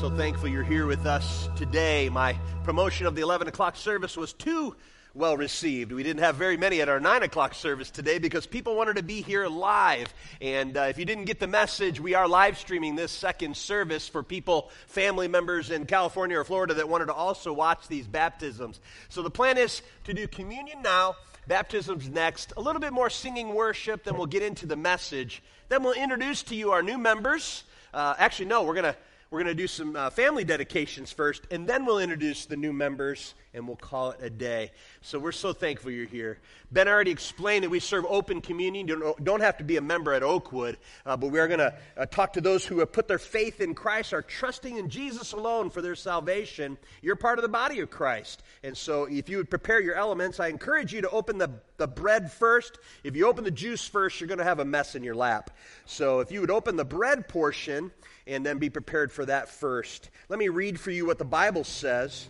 so thankful you're here with us today. My promotion of the 11 o'clock service was too well received. We didn't have very many at our 9 o'clock service today because people wanted to be here live. And uh, if you didn't get the message, we are live streaming this second service for people, family members in California or Florida that wanted to also watch these baptisms. So the plan is to do communion now, baptisms next, a little bit more singing worship, then we'll get into the message. Then we'll introduce to you our new members. Uh, actually, no, we're going to we're going to do some uh, family dedications first, and then we'll introduce the new members and we'll call it a day. So we're so thankful you're here. Ben already explained that we serve open communion. You don't, don't have to be a member at Oakwood, uh, but we are going to uh, talk to those who have put their faith in Christ, are trusting in Jesus alone for their salvation. You're part of the body of Christ. And so if you would prepare your elements, I encourage you to open the, the bread first. If you open the juice first, you're going to have a mess in your lap. So if you would open the bread portion, and then be prepared for that first. Let me read for you what the Bible says.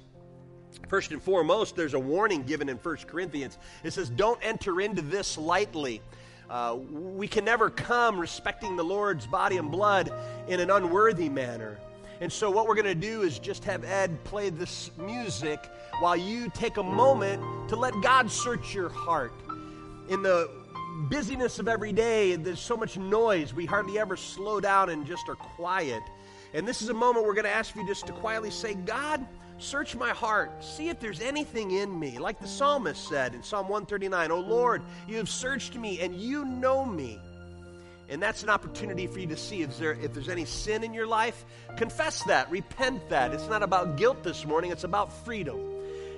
First and foremost, there's a warning given in 1 Corinthians. It says, Don't enter into this lightly. Uh, we can never come respecting the Lord's body and blood in an unworthy manner. And so, what we're going to do is just have Ed play this music while you take a moment to let God search your heart. In the busyness of every day, there's so much noise, we hardly ever slow down and just are quiet. And this is a moment we're going to ask you just to quietly say, God, search my heart. See if there's anything in me. Like the psalmist said in Psalm 139, Oh Lord, you have searched me and you know me. And that's an opportunity for you to see if, there, if there's any sin in your life. Confess that, repent that. It's not about guilt this morning, it's about freedom.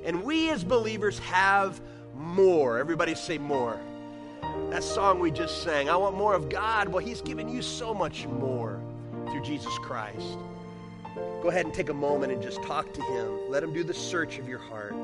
And we as believers have more. Everybody say more. That song we just sang, I want more of God. Well, He's given you so much more through Jesus Christ. Go ahead and take a moment and just talk to Him. Let Him do the search of your heart.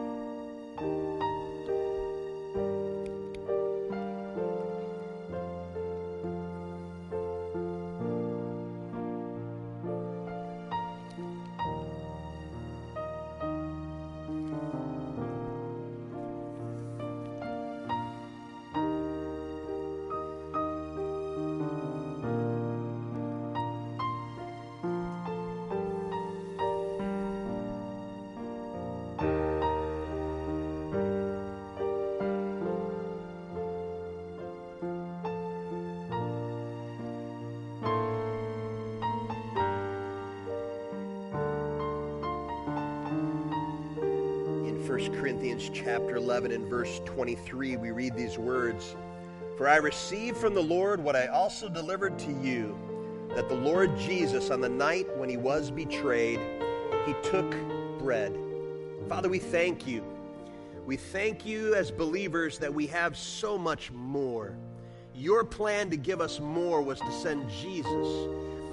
Corinthians chapter 11 and verse 23, we read these words For I received from the Lord what I also delivered to you, that the Lord Jesus, on the night when he was betrayed, he took bread. Father, we thank you. We thank you as believers that we have so much more. Your plan to give us more was to send Jesus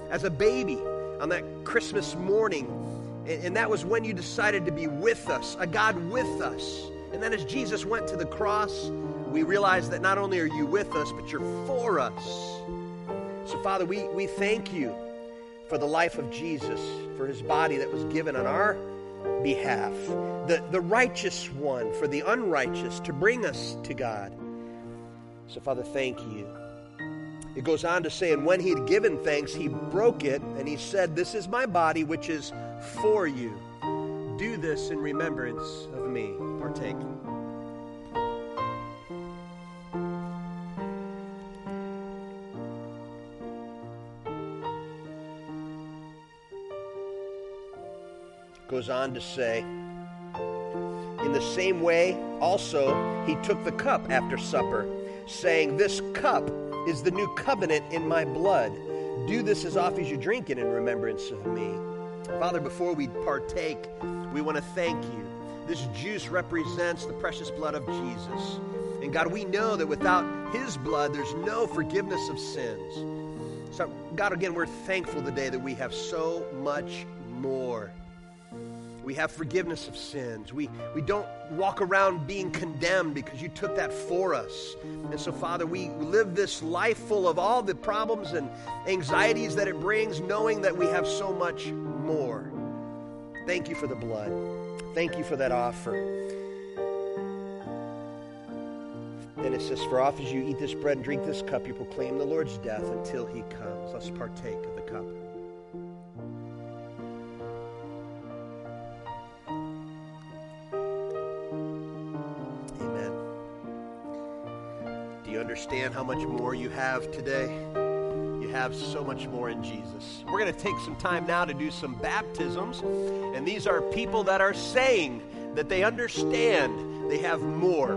as a baby on that Christmas morning. And, that was when you decided to be with us, a God with us. And then as Jesus went to the cross, we realized that not only are you with us, but you're for us. So, Father, we, we thank you for the life of Jesus, for his body that was given on our behalf, the, the righteous one for the unrighteous to bring us to God. So, Father, thank you. It goes on to say, and when he had given thanks, he broke it, and he said, This is my body, which is for you. Do this in remembrance of me. Partake. Goes on to say, in the same way, also, he took the cup after supper, saying, This cup is the new covenant in my blood. Do this as often as you drink it in remembrance of me. Father, before we partake, we want to thank you. This juice represents the precious blood of Jesus. And God, we know that without his blood, there's no forgiveness of sins. So, God, again, we're thankful today that we have so much more. We have forgiveness of sins. We, we don't walk around being condemned because you took that for us. And so, Father, we live this life full of all the problems and anxieties that it brings, knowing that we have so much more. Thank you for the blood. Thank you for that offer. Then it says, For oft as you eat this bread and drink this cup, you proclaim the Lord's death until he comes. Let's partake of the cup. Understand how much more you have today? You have so much more in Jesus. We're going to take some time now to do some baptisms, and these are people that are saying that they understand they have more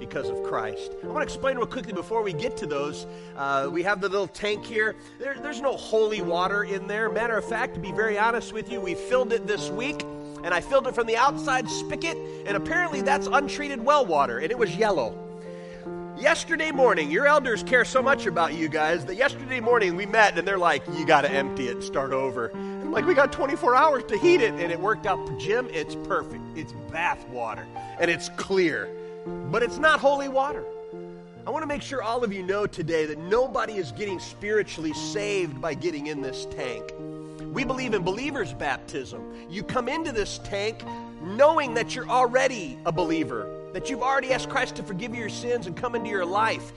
because of Christ. I want to explain real quickly before we get to those. Uh, we have the little tank here. There, there's no holy water in there. Matter of fact, to be very honest with you, we filled it this week, and I filled it from the outside spigot, and apparently that's untreated well water, and it was yellow. Yesterday morning, your elders care so much about you guys that yesterday morning we met and they're like, you got to empty it and start over. And I'm like, we got 24 hours to heat it. And it worked out. Jim, it's perfect. It's bath water and it's clear, but it's not holy water. I want to make sure all of you know today that nobody is getting spiritually saved by getting in this tank. We believe in believer's baptism. You come into this tank knowing that you're already a believer that you've already asked Christ to forgive you your sins and come into your life.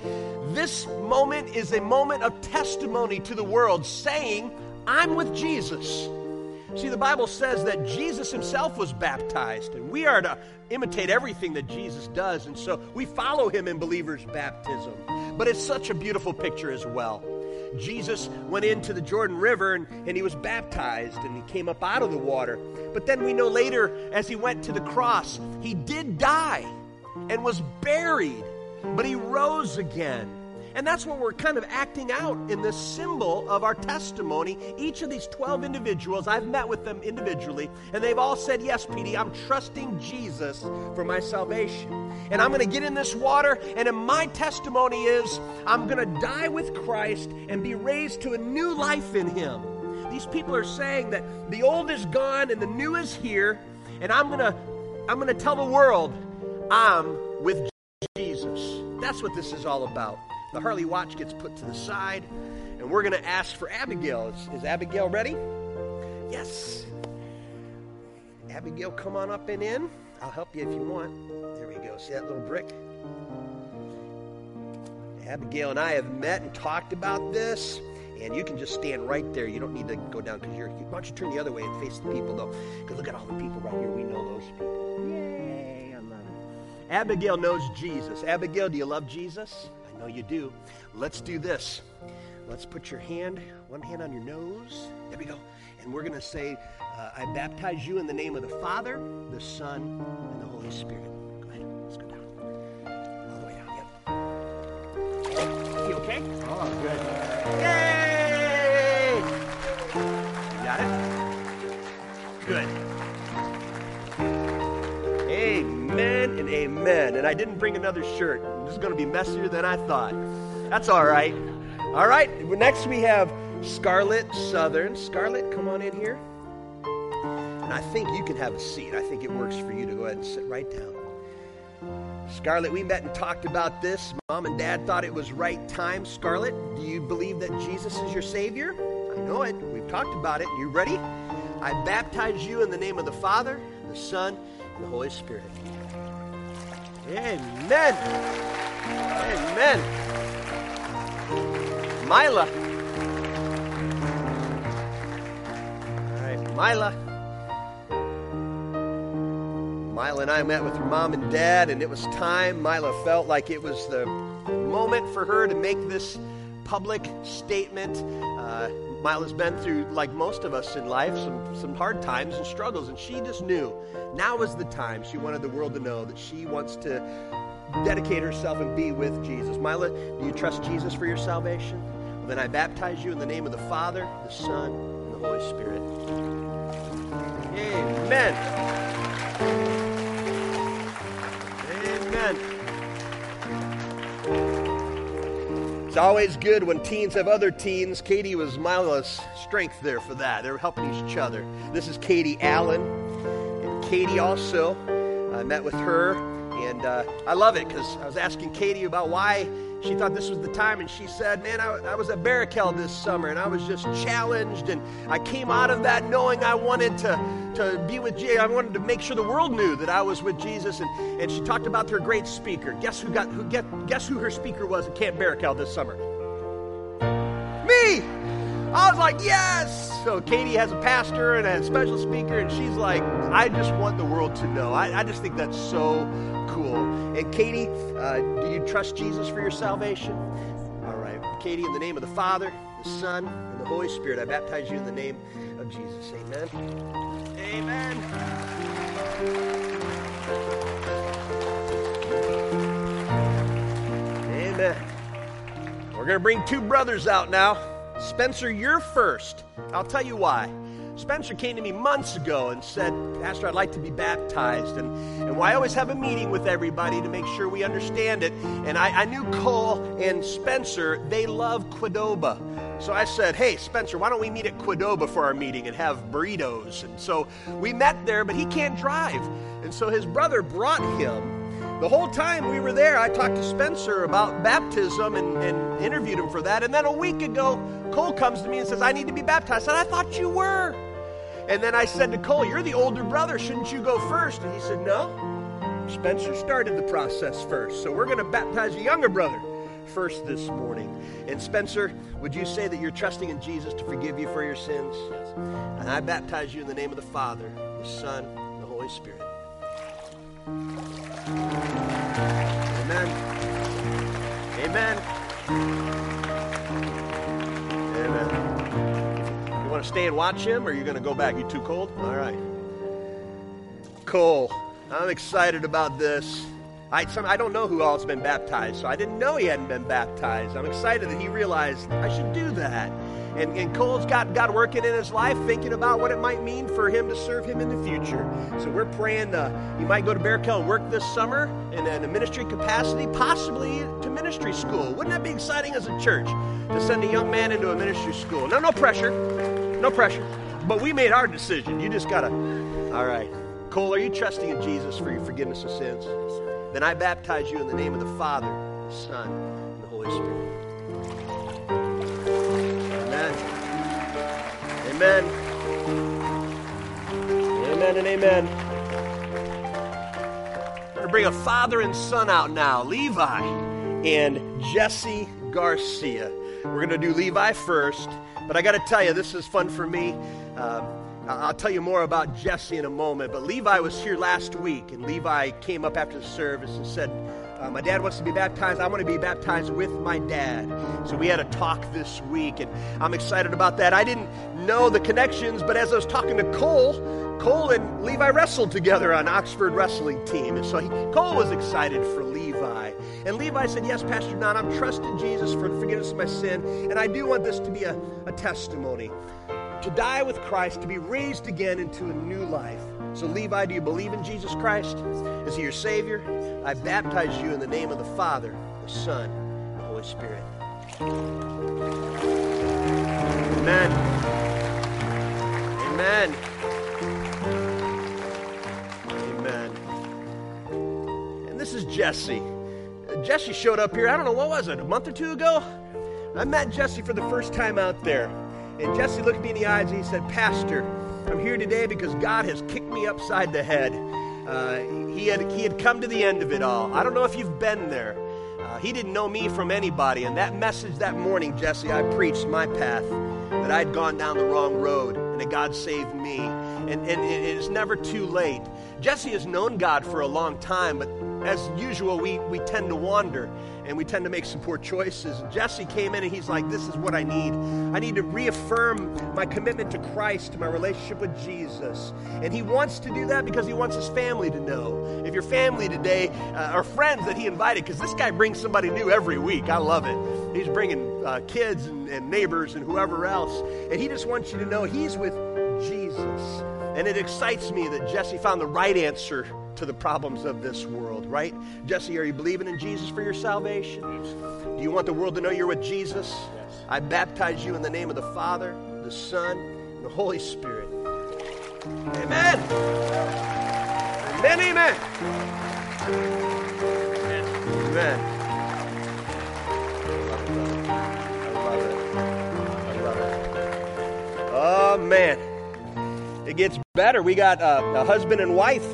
This moment is a moment of testimony to the world saying, I'm with Jesus. See, the Bible says that Jesus himself was baptized, and we are to imitate everything that Jesus does, and so we follow him in believers' baptism. But it's such a beautiful picture as well. Jesus went into the Jordan River and, and he was baptized and he came up out of the water. But then we know later, as he went to the cross, he did die and was buried, but he rose again. And that's what we're kind of acting out in this symbol of our testimony. Each of these 12 individuals, I've met with them individually, and they've all said, Yes, Petey, I'm trusting Jesus for my salvation. And I'm going to get in this water, and in my testimony is I'm going to die with Christ and be raised to a new life in Him. These people are saying that the old is gone and the new is here, and I'm going to I'm going to tell the world I'm with Jesus. That's what this is all about. The Harley watch gets put to the side, and we're going to ask for Abigail. Is, is, Abigail ready? Yes. Abigail, come on up and in. I'll help you if you want. There we go. See that little brick? Abigail and I have met and talked about this. And you can just stand right there. You don't need to go down because you're. Why don't you turn the other way and face the people, though? Because look at all the people right here. We know those people. Yay! I love it. Abigail knows Jesus. Abigail, do you love Jesus? I know you do. Let's do this. Let's put your hand, one hand on your nose. There we go. And we're going to say, uh, I baptize you in the name of the Father, the Son, and the Holy Spirit. Go ahead. Let's go down. All the way down. Yep. You okay? Oh, good. Yay! Got it? Good. Amen and amen. And I didn't bring another shirt. This is going to be messier than I thought. That's all right. All right. Next we have Scarlett Southern. Scarlett, come on in here. And I think you can have a seat. I think it works for you to go ahead and sit right down. Scarlett, we met and talked about this. Mom and Dad thought it was right time. Scarlett, do you believe that Jesus is your Savior? I know it. We've talked about it. You ready? I baptize you in the name of the Father, the Son, and the Holy Spirit. Amen. Amen. Mila. All right, Mila. Mila and I met with her mom and dad, and it was time. Mila felt like it was the moment for her to make this public statement. Uh, Mila's been through, like most of us in life, some, some hard times and struggles, and she just knew now was the time. She wanted the world to know that she wants to dedicate herself and be with Jesus. Mila, do you trust Jesus for your salvation? Well, then I baptize you in the name of the Father, the Son, and the Holy Spirit. Amen. Amen. Always good when teens have other teens. Katie was Mila's strength there for that. They're helping each other. This is Katie Allen. And Katie also, I met with her, and uh, I love it because I was asking Katie about why she thought this was the time, and she said, Man, I, I was at Barakel this summer, and I was just challenged, and I came out of that knowing I wanted to, to be with Jesus. I wanted to make sure the world knew that I was with Jesus, and, and she talked about her great speaker. Guess who got who get guess who her speaker was at Camp Barakel this summer? Me! I was like, yes! So Katie has a pastor and a special speaker, and she's like, I just want the world to know. I, I just think that's so cool. And Katie, uh, do you trust Jesus for your salvation? All right. Katie, in the name of the Father, the Son, and the Holy Spirit, I baptize you in the name of Jesus. Amen. Amen. Amen. We're going to bring two brothers out now. Spencer, you're first. I'll tell you why. Spencer came to me months ago and said, Pastor, I'd like to be baptized. And, and well, I always have a meeting with everybody to make sure we understand it. And I, I knew Cole and Spencer, they love Qdoba. So I said, Hey, Spencer, why don't we meet at Qdoba for our meeting and have burritos? And so we met there, but he can't drive. And so his brother brought him the whole time we were there, I talked to Spencer about baptism and, and, interviewed him for that. And then a week ago, Cole comes to me and says, I need to be baptized. And I thought you were. And then I said to Cole, You're the older brother. Shouldn't you go first? And he said, No. Spencer started the process first. So we're going to baptize a younger brother first this morning. And Spencer, would you say that you're trusting in Jesus to forgive you for your sins? Yes. And I baptize you in the name of the Father, the Son, and the Holy Spirit. Amen. Amen. Want to stay and watch him, or are you going to go back? You too cold? All right. Cole, I'm excited about this. I, some, I don't know who all has been baptized, so I didn't know he hadn't been baptized. I'm excited that he realized I should do that. And, and Cole's got God working in his life, thinking about what it might mean for him to serve him in the future. So we're praying uh, he might go to Bear and work this summer in, in a ministry capacity, possibly to ministry school. Wouldn't that be exciting as a church to send a young man into a ministry school? No, no pressure. No pressure. But we made our decision. You just got to. All right. Cole, are you trusting in Jesus for your forgiveness of sins? Then I baptize you in the name of the Father, the Son, and the Holy Spirit. Amen. Amen Amen and amen. I'm going to bring a father and son out now, Levi and Jesse Garcia. We're going to do Levi first, but I got to tell you, this is fun for me. Um, I'll tell you more about Jesse in a moment, but Levi was here last week, and Levi came up after the service and said, uh, my dad wants to be baptized. I want to be baptized with my dad. So we had a talk this week, and I'm excited about that. I didn't know the connections, but as I was talking to Cole, Cole and Levi wrestled together on Oxford wrestling team. And so he, Cole was excited for Levi. And Levi said, Yes, Pastor Don, I'm trusting Jesus for the forgiveness of my sin, and I do want this to be a, a testimony. To die with Christ, to be raised again into a new life. So, Levi, do you believe in Jesus Christ? Is he your Savior? I baptize you in the name of the Father, the Son, and the Holy Spirit. Amen. Amen. Amen. And this is Jesse. Jesse showed up here, I don't know, what was it, a month or two ago? I met Jesse for the first time out there. And Jesse looked me in the eyes and he said, Pastor, I'm here today because God has kicked me upside the head. Uh, he, had, he had come to the end of it all. I don't know if you've been there. Uh, he didn't know me from anybody. And that message that morning, Jesse, I preached my path that I'd gone down the wrong road and that God saved me. And, and it is never too late. Jesse has known God for a long time, but as usual, we, we tend to wander and we tend to make some poor choices. And Jesse came in and he's like, This is what I need. I need to reaffirm my commitment to Christ, to my relationship with Jesus. And he wants to do that because he wants his family to know. If your family today uh, are friends that he invited, because this guy brings somebody new every week, I love it. He's bringing uh, kids and, and neighbors and whoever else. And he just wants you to know he's with Jesus. And it excites me that Jesse found the right answer to the problems of this world, right? Jesse, are you believing in Jesus for your salvation? Do you want the world to know you're with Jesus? I baptize you in the name of the Father, the Son, and the Holy Spirit. Amen. Amen, amen. Amen. Oh, man. It gets better. We got uh, a husband and wife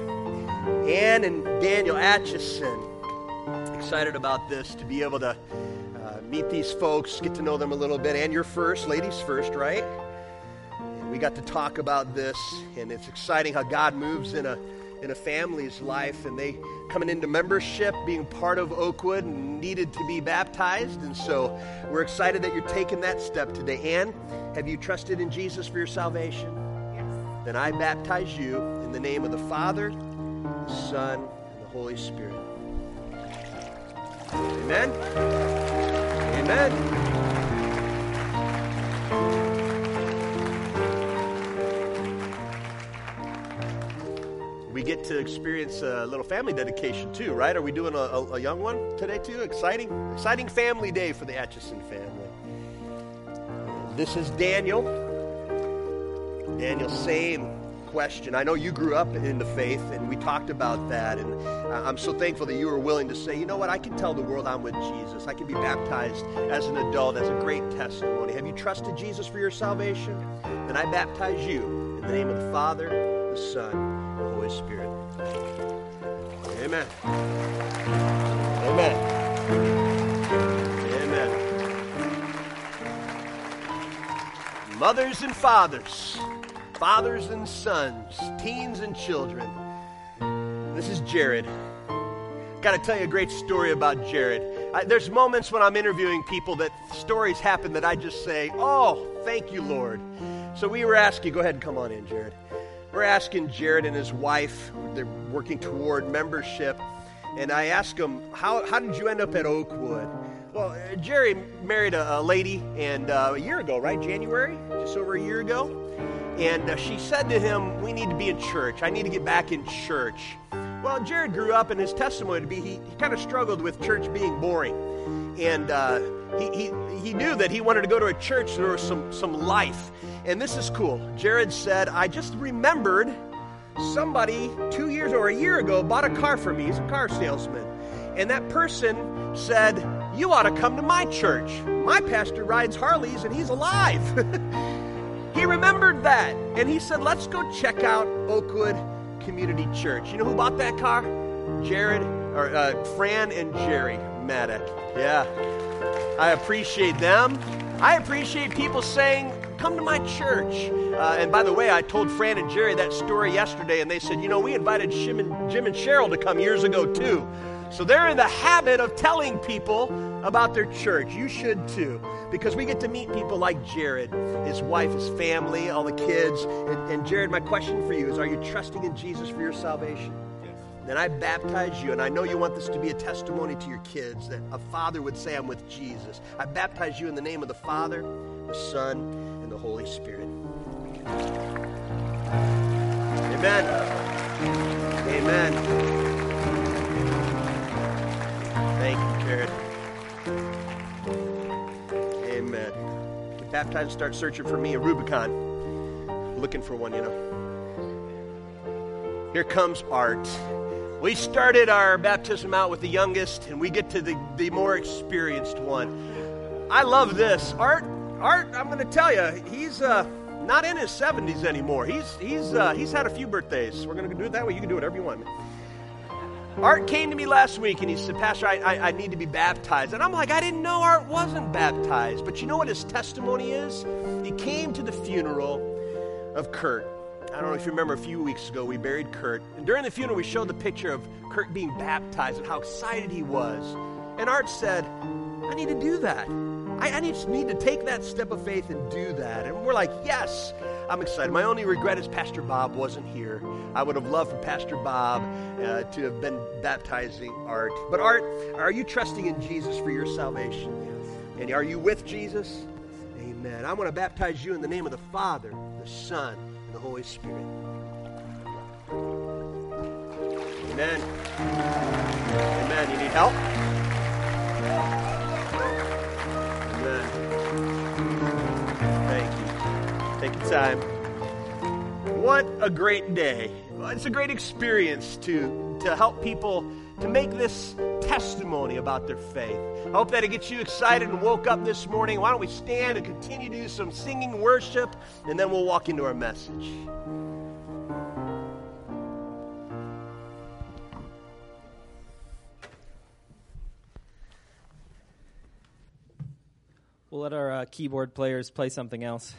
Ann and Daniel Atchison. Excited about this to be able to uh, meet these folks, get to know them a little bit, and you're first, ladies first, right? And we got to talk about this, and it's exciting how God moves in a in a family's life, and they coming into membership, being part of Oakwood, and needed to be baptized, and so we're excited that you're taking that step today. Anne, have you trusted in Jesus for your salvation? Yes. Then I baptize you in the name of the Father, the Son, and the Holy Spirit. Amen. Amen. We get to experience a little family dedication too, right? Are we doing a, a, a young one today too? Exciting, exciting family day for the Atchison family. This is Daniel. Daniel, same question. I know you grew up in the faith, and we talked about that. And I'm so thankful that you were willing to say, you know what, I can tell the world I'm with Jesus. I can be baptized as an adult. That's a great testimony. Have you trusted Jesus for your salvation? Then I baptize you in the name of the Father, the Son, and the Holy Spirit. Amen. Amen. Amen. Mothers and fathers fathers and sons, teens and children. This is Jared. Got to tell you a great story about Jared. I, there's moments when I'm interviewing people that stories happen that I just say, Oh, thank you, Lord. So we were asking, go ahead and come on in, Jared. We're asking Jared and his wife, they're working toward membership. And I asked them, How, how did you end up at Oakwood? Well, Jerry married a, a lady, and uh, a year ago, right? January? Just over a year ago. And uh, she said to him, We need to be in church. I need to get back in church. Well, Jared grew up in his testimony to be, he, he kind of struggled with church being boring. And uh, he, he, he knew that he wanted to go to a church there was some, some life. And this is cool. Jared said, I just remembered somebody two years or a year ago bought a car for me. He's a car salesman. And that person said, You ought to come to my church. My pastor rides Harleys and he's alive. He remembered that. And he said, let's go check out Oakwood Community Church. You know who bought that car? Jared, or uh, Fran and Jerry Maddock. Yeah. I appreciate them. I appreciate people saying, come to my church. Uh, and by the way, I told Fran and Jerry that story yesterday, and they said, you know, we invited Jim and, Jim and Cheryl to come years ago, too. So they're in the habit of telling people about their church. You should too, because we get to meet people like Jared, his wife, his family, all the kids. And, and Jared, my question for you is Are you trusting in Jesus for your salvation? Then I baptize you, and I know you want this to be a testimony to your kids that a father would say, I'm with Jesus. I baptize you in the name of the Father, the Son, and the Holy Spirit. Amen. Amen. Thank you, Jared. Baptized, start searching for me a Rubicon. Looking for one, you know. Here comes Art. We started our baptism out with the youngest, and we get to the, the more experienced one. I love this. Art, Art, I'm going to tell you, he's uh, not in his 70s anymore. He's, he's, uh, he's had a few birthdays. We're going to do it that way. You can do whatever you want. Art came to me last week and he said, Pastor, I, I, I, need to be baptized. And I'm like, I didn't know Art wasn't baptized. But you know what his testimony is? He came to the funeral of Kurt. I don't know if you remember a few weeks ago, we buried Kurt. And during the funeral, we showed the picture of Kurt being baptized and how excited he was. And Art said, I need to do that. I, I just need to take that step of faith and do that. And we're like, yes, I'm excited. My only regret is Pastor Bob wasn't here. I would have loved for Pastor Bob uh, to have been baptizing Art. But Art, are you trusting in Jesus for your salvation? And are you with Jesus? Amen. I want to baptize you in the name of the Father, the Son, and the Holy Spirit. Amen. Amen. You need help? Take your time. What a great day. It's a great experience to, to help people to make this testimony about their faith. I hope that it gets you excited and woke up this morning. Why don't we stand and continue to do some singing worship, and then we'll walk into our message. We'll let our uh, keyboard players play something else.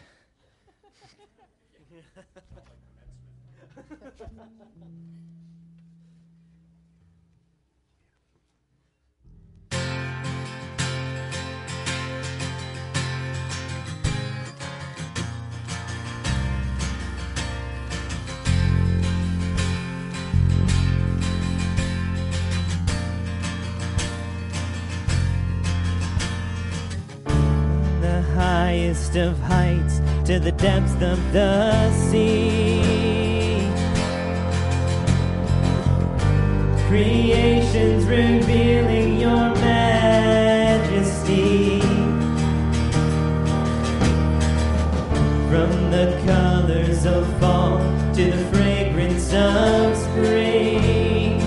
Highest of heights to the depths of the sea. Creation's revealing your majesty. From the colors of fall to the fragrance of spring.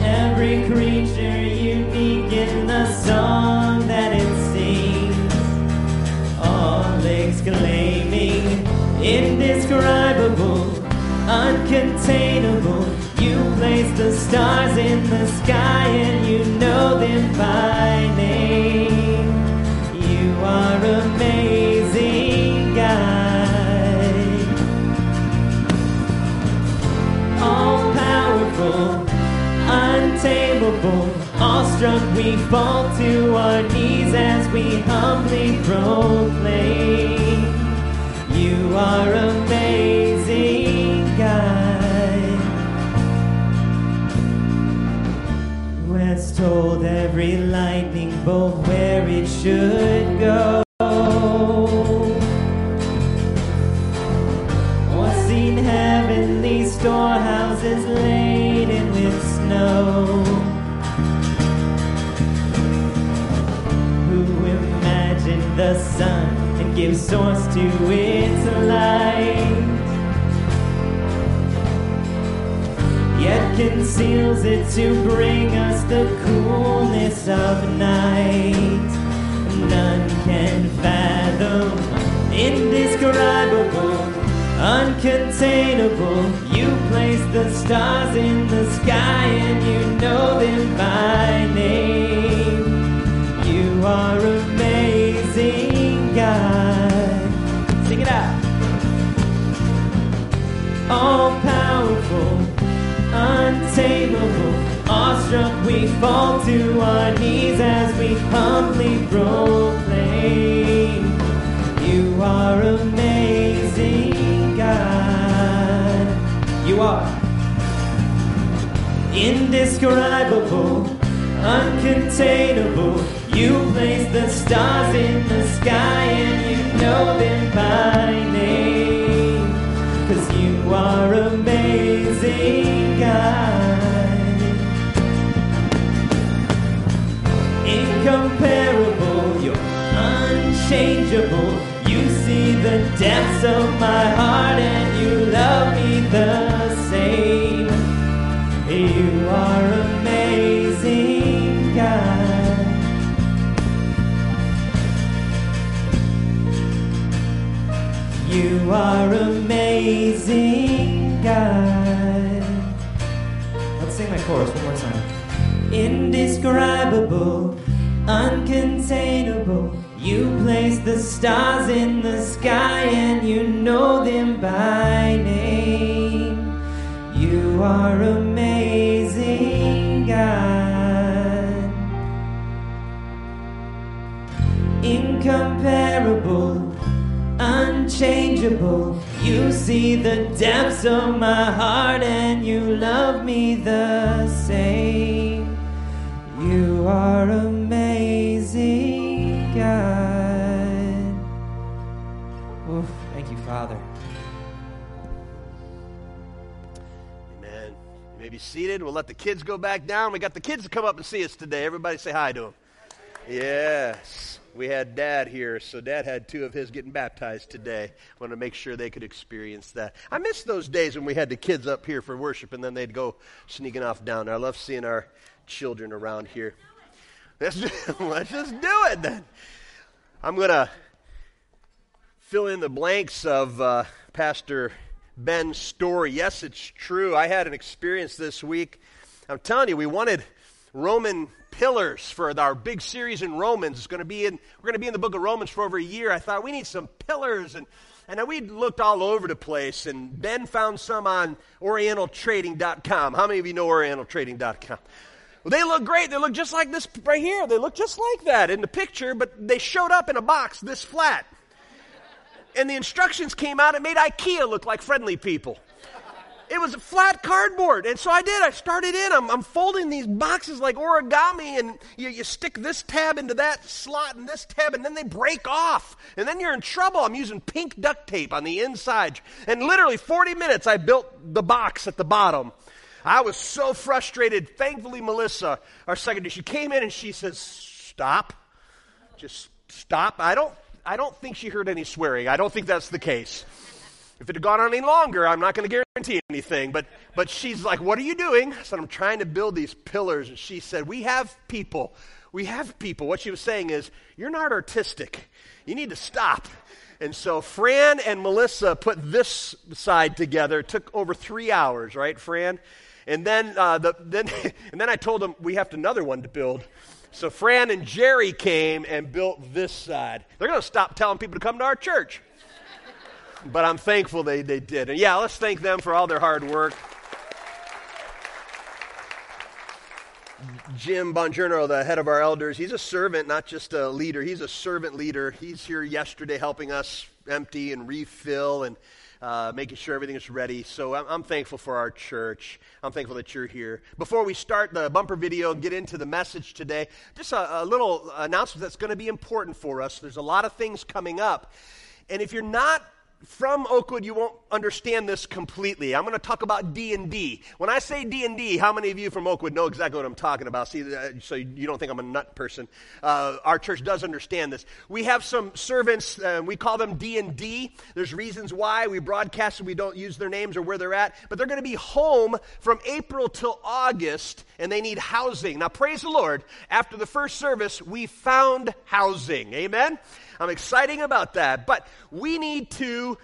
Every creature unique in the song exclaiming, indescribable, uncontainable. You place the stars in the sky and you know them by name. You are amazing, God all powerful, untamable. Awestruck, we fall to our knees as we humbly proclaim. Are amazing, God. Has told every lightning bolt where it should go? Gives source to its light? Yet conceals it to bring us the coolness of night. None can fathom, indescribable, uncontainable. You place the stars in the sky and you know them by name. You are amazing, All powerful, untamable. Awestruck, we fall to our knees as we humbly proclaim. You are amazing, God. You are indescribable, uncontainable. You place the stars in the sky and you know them by name. Cause you are amazing, God. Incomparable, you're unchangeable. You see the depths of my heart and you Indescribable, uncontainable. You place the stars in the sky and you know them by name. You are amazing, God. Incomparable, unchangeable. You see the depths of my heart and you love me the same. Are amazing, God. Thank you, Father. Amen. You may be seated. We'll let the kids go back down. We got the kids to come up and see us today. Everybody say hi to them. Yes. We had Dad here, so Dad had two of his getting baptized today. Want to make sure they could experience that. I miss those days when we had the kids up here for worship and then they'd go sneaking off down. I love seeing our children around here. Let's just, let's just do it then. I'm going to fill in the blanks of uh, Pastor Ben's story. Yes, it's true. I had an experience this week. I'm telling you, we wanted Roman pillars for our big series in Romans. It's going to be in, we're going to be in the book of Romans for over a year. I thought we need some pillars. And, and we looked all over the place. And Ben found some on orientaltrading.com. How many of you know orientaltrading.com? Well, they look great. They look just like this right here. They look just like that in the picture, but they showed up in a box this flat. And the instructions came out. It made IKEA look like friendly people. It was flat cardboard. And so I did. I started in. I'm, I'm folding these boxes like origami, and you, you stick this tab into that slot and this tab, and then they break off. And then you're in trouble. I'm using pink duct tape on the inside. And literally 40 minutes, I built the box at the bottom. I was so frustrated. Thankfully, Melissa, our secretary, she came in and she says, Stop. Just stop. I don't, I don't think she heard any swearing. I don't think that's the case. If it had gone on any longer, I'm not going to guarantee anything. But, but she's like, What are you doing? I said, I'm trying to build these pillars. And she said, We have people. We have people. What she was saying is, You're not artistic. You need to stop. And so Fran and Melissa put this side together. It took over three hours, right, Fran? And then, uh, the, then, and then I told them we have another one to build. So Fran and Jerry came and built this side. They're going to stop telling people to come to our church but I'm thankful they, they did. And yeah, let's thank them for all their hard work. Jim Bongiorno, the head of our elders, he's a servant, not just a leader. He's a servant leader. He's here yesterday helping us empty and refill and uh, making sure everything is ready. So I'm, I'm, thankful for our church. I'm thankful that you're here. Before we start the bumper video and get into the message today, just a, a little announcement that's going to be important for us. There's a lot of things coming up. And if you're not from Oakwood, you won't understand this completely. I'm going to talk about D&D. When I say D&D, how many of you from Oakwood know exactly what I'm talking about? See, uh, so you don't think I'm a nut person. Uh, our church does understand this. We have some servants, uh, we call them D&D. There's reasons why we broadcast and we don't use their names or where they're at, but they're going to be home from April till August, and they need housing. Now, praise the Lord, after the first service, we found housing. Amen? I'm exciting about that. But we need to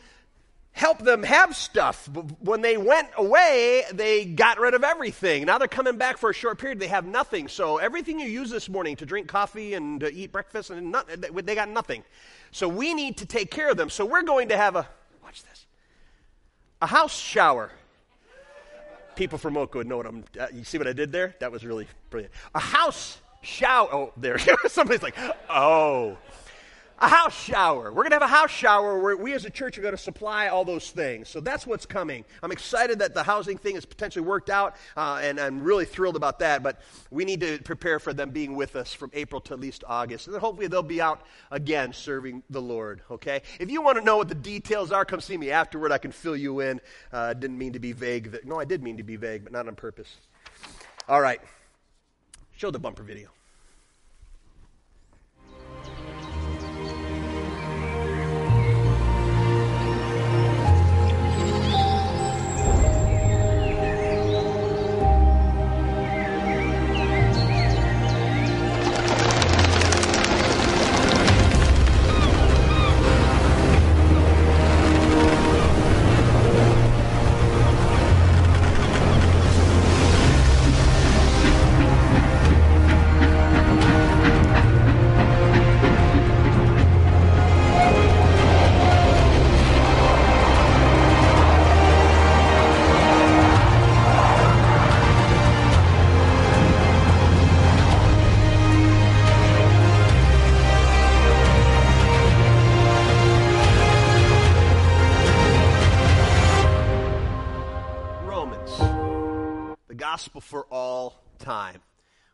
help them have stuff. When they went away, they got rid of everything. Now they're coming back for a short period. They have nothing. So everything you use this morning to drink coffee and to eat breakfast, and not, they got nothing. So we need to take care of them. So we're going to have a, watch this, a house shower. People from Oakwood know what I'm, uh, you see what I did there? That was really brilliant. A house shower. Oh, there. Somebody's like, oh a house shower. We're going to have a house shower where we as a church are going to supply all those things. So that's what's coming. I'm excited that the housing thing has potentially worked out, uh, and I'm really thrilled about that. But we need to prepare for them being with us from April to at least August. And then hopefully they'll be out again serving the Lord, okay? If you want to know what the details are, come see me afterward. I can fill you in. Uh, didn't mean to be vague. No, I did mean to be vague, but not on purpose. All right. Show the bumper video.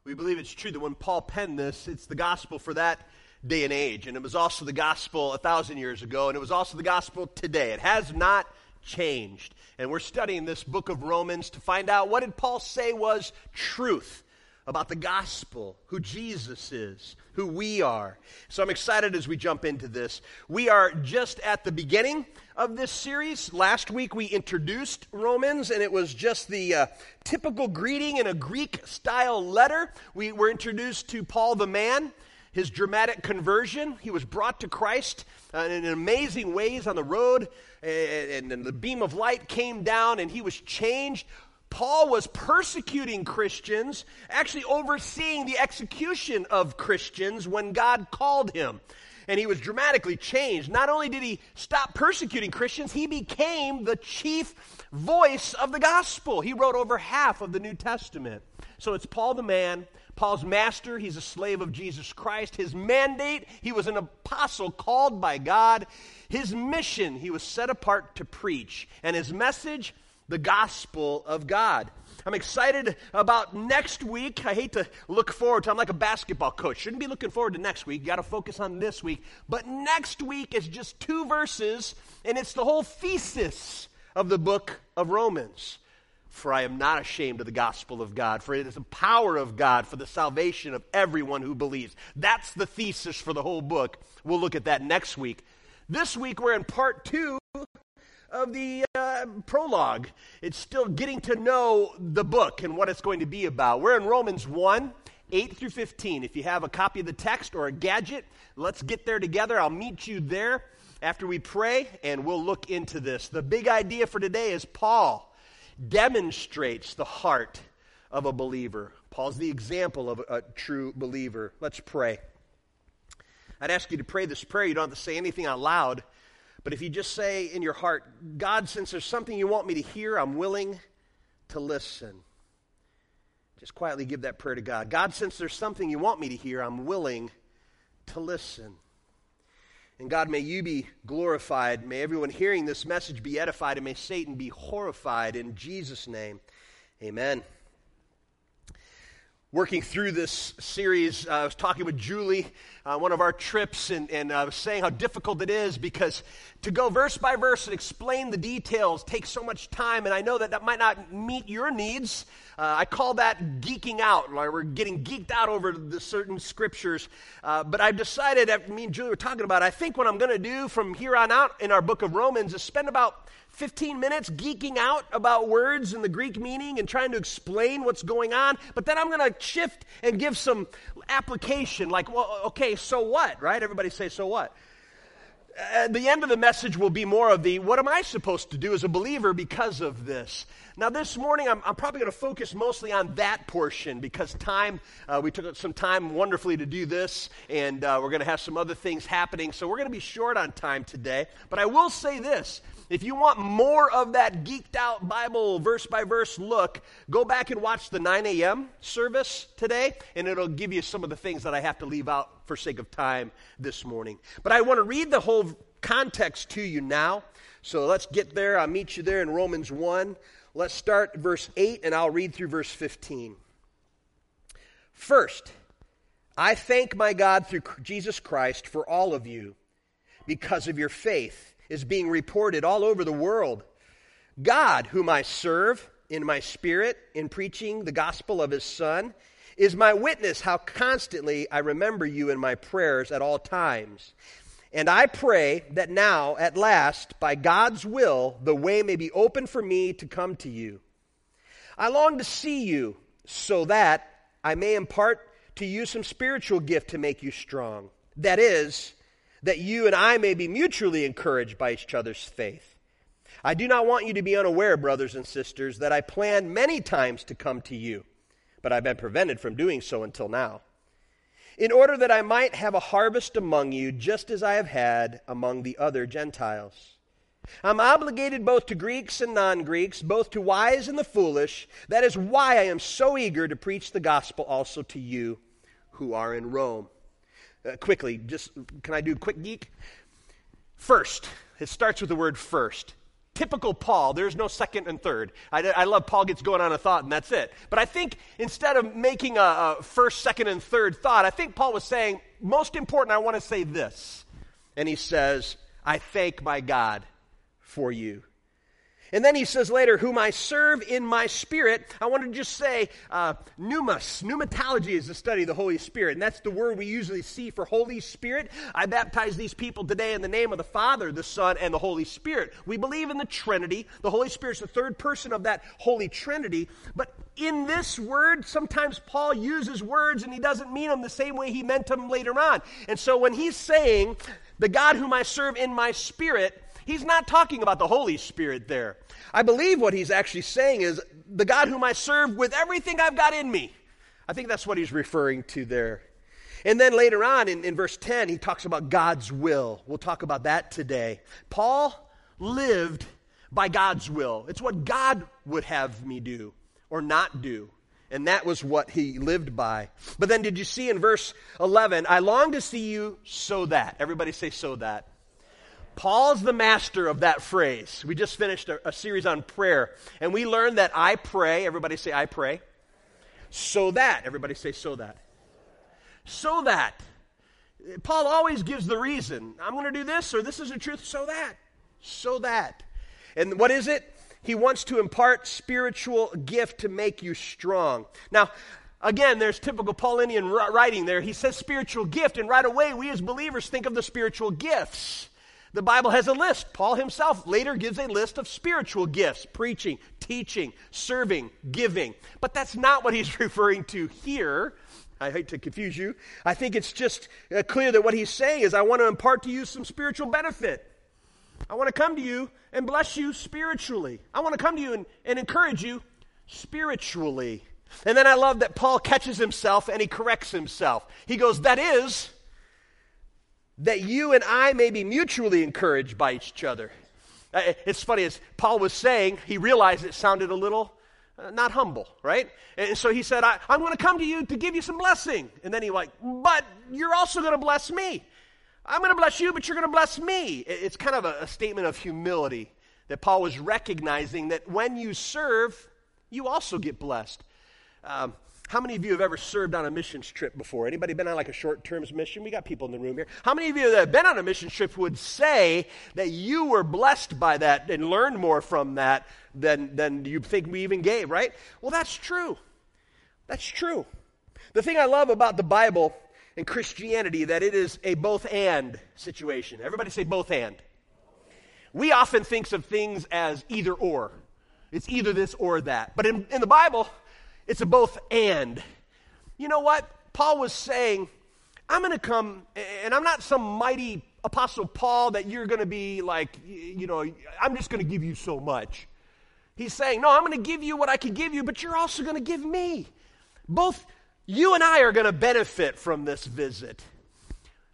We believe it's true that when Paul penned this, it's the gospel for that day and age. And it was also the gospel a thousand years ago, and it was also the gospel today. It has not changed. And we're studying this book of Romans to find out what did Paul say was truth about the gospel, who Jesus is, who we are. So I'm excited as we jump into this. We are just at the beginning of this series. Last week we introduced Romans, and it was just the uh, typical greeting in a Greek style letter. We were introduced to Paul the man, his dramatic conversion. He was brought to Christ uh, in amazing ways on the road, and, and the beam of light came down, and he was changed Paul was persecuting Christians, actually overseeing the execution of Christians when God called him. And he was dramatically changed. Not only did he stop persecuting Christians, he became the chief voice of the gospel. He wrote over half of the New Testament. So it's Paul the man, Paul's master, he's a slave of Jesus Christ. His mandate, he was an apostle called by God. His mission, he was set apart to preach. And his message, the gospel of God. I'm excited about next week. I hate to look forward to. I'm like a basketball coach. Shouldn't be looking forward to next week. Got to focus on this week. But next week is just two verses, and it's the whole thesis of the book of Romans. For I am not ashamed of the gospel of God, for it is the power of God for the salvation of everyone who believes. That's the thesis for the whole book. We'll look at that next week. This week, we're in part two of the uh, prologue. It's still getting to know the book and what it's going to be about. We're in Romans 1 8 through 15. If you have a copy of the text or a gadget, let's get there together. I'll meet you there after we pray and we'll look into this. The big idea for today is Paul demonstrates the heart of a believer. Paul's the example of a, a true believer. Let's pray. I'd ask you to pray this prayer. You don't have to say anything out loud. But if you just say in your heart, God, since there's something you want me to hear, I'm willing to listen. Just quietly give that prayer to God. God, since there's something you want me to hear, I'm willing to listen. And God, may you be glorified. May everyone hearing this message be edified, and may Satan be horrified. In Jesus' name, amen working through this series, uh, I was talking with Julie on uh, one of our trips, and, and I was saying how difficult it is because to go verse by verse and explain the details takes so much time, and I know that that might not meet your needs. Uh, I call that geeking out, like we're getting geeked out over the certain scriptures. Uh, but I've decided, me and Julie were talking about it, I think what I'm going to do from here on out in our book of Romans is spend about 15 minutes geeking out about words and the Greek meaning and trying to explain what's going on, but then I'm going to shift and give some application like, well, okay, so what, right? Everybody say, so what? At the end of the message will be more of the what am I supposed to do as a believer because of this? Now, this morning, I'm, I'm probably going to focus mostly on that portion because time, uh, we took some time wonderfully to do this, and uh, we're going to have some other things happening. So, we're going to be short on time today. But I will say this if you want more of that geeked out Bible verse by verse look, go back and watch the 9 a.m. service today, and it'll give you some of the things that I have to leave out for sake of time this morning. But I want to read the whole context to you now. So let's get there. I'll meet you there in Romans 1. Let's start verse 8, and I'll read through verse 15. First, I thank my God through Jesus Christ for all of you because of your faith is being reported all over the world. God, whom I serve in my spirit in preaching the gospel of his Son, is my witness how constantly I remember you in my prayers at all times. And I pray that now, at last, by God's will, the way may be open for me to come to you. I long to see you so that I may impart to you some spiritual gift to make you strong. That is, that you and I may be mutually encouraged by each other's faith. I do not want you to be unaware, brothers and sisters, that I planned many times to come to you, but I've been prevented from doing so until now, in order that I might have a harvest among you, just as I have had among the other Gentiles. I'm obligated both to Greeks and non Greeks, both to wise and the foolish. That is why I am so eager to preach the gospel also to you who are in Rome. Uh, quickly, just can I do quick geek? First, it starts with the word first. Typical Paul, there's no second and third. I, I love Paul gets going on a thought and that's it. But I think instead of making a, a first, second, and third thought, I think Paul was saying, most important, I want to say this. And he says, I thank my God for you. And then he says later, whom I serve in my spirit. I want to just say, uh, pneumos. Pneumatology is the study of the Holy Spirit. And that's the word we usually see for Holy Spirit. I baptize these people today in the name of the Father, the Son, and the Holy Spirit. We believe in the Trinity. The Holy Spirit's the third person of that Holy Trinity. But in this word, sometimes Paul uses words and he doesn't mean them the same way he meant them later on. And so when he's saying, the God whom I serve in my spirit, He's not talking about the Holy Spirit there. I believe what he's actually saying is the God whom I serve with everything I've got in me. I think that's what he's referring to there. And then later on in, in verse 10, he talks about God's will. We'll talk about that today. Paul lived by God's will. It's what God would have me do or not do. And that was what he lived by. But then did you see in verse 11, I long to see you so that. Everybody say so that. Paul's the master of that phrase. We just finished a, a, series on prayer, and we learned that I pray. Everybody say, I pray. So that. Everybody say, so that. So that. Paul always gives the reason. I'm going to do this, or this is the truth, so that. So that. And what is it? He wants to impart spiritual gift to make you strong. Now, again, there's typical Paulinian writing there. He says spiritual gift, and right away we as believers think of the spiritual gifts. The Bible has a list. Paul himself later gives a list of spiritual gifts preaching, teaching, serving, giving. But that's not what he's referring to here. I hate to confuse you. I think it's just uh, clear that what he's saying is, I want to impart to you some spiritual benefit. I want to come to you and bless you spiritually. I want to come to you and, and encourage you spiritually. And then I love that Paul catches himself and he corrects himself. He goes, That is, that you and I may be mutually encouraged by each other. Uh, it's funny, as Paul was saying, he realized it sounded a little uh, not humble, right? And so he said, I, am going to come to you to give you some blessing. And then he like, but you're also going to bless me. I'm going to bless you, but you're going to bless me. It's kind of a, a statement of humility that Paul was recognizing that when you serve, you also get blessed. Um, how many of you have ever served on a missions trip before? Anybody been on like a short term mission? We got people in the room here. How many of you that have been on a mission trip would say that you were blessed by that and learned more from that than, than you think we even gave, right? Well, that's true. That's true. The thing I love about the Bible and Christianity that it is a both and situation. Everybody say both and. We often think of things as either or. It's either this or that. But in, in the Bible, it's a both and. You know what? Paul was saying, I'm going to come, and I'm not some mighty apostle Paul that you're going to be like, you know, I'm just going to give you so much. He's saying, No, I'm going to give you what I can give you, but you're also going to give me. Both you and I are going to benefit from this visit.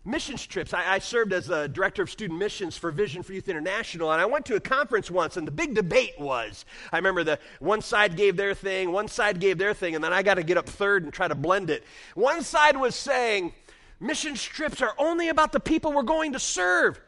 Missions trips. I, I, served as a director of student missions for Vision for Youth International, and I went to a conference once, and the big debate was I remember the one side gave their thing, one side gave their thing, and then I got to get up third and try to blend it. One side was saying, Mission trips are only about the people we're going to serve.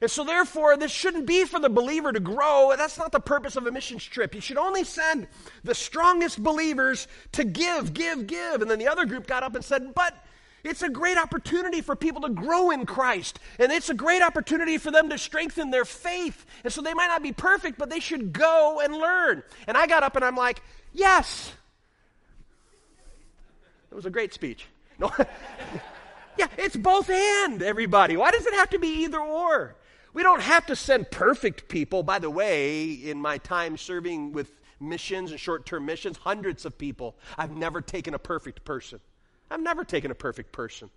And so, therefore, this shouldn't be for the believer to grow. That's not the purpose of a missions trip. You should only send the strongest believers to give, give, give. And then the other group got up and said, But it's a great opportunity for people to grow in Christ. And it's a great opportunity for them to strengthen their faith. And so they might not be perfect, but they should go and learn. And I got up and I'm like, Yes. It was a great speech. No. yeah, it's both and, everybody. Why does it have to be either or? We don't have to send perfect people. By the way, in my time serving with missions and short term missions, hundreds of people, I've never taken a perfect person. I've never taken a perfect person.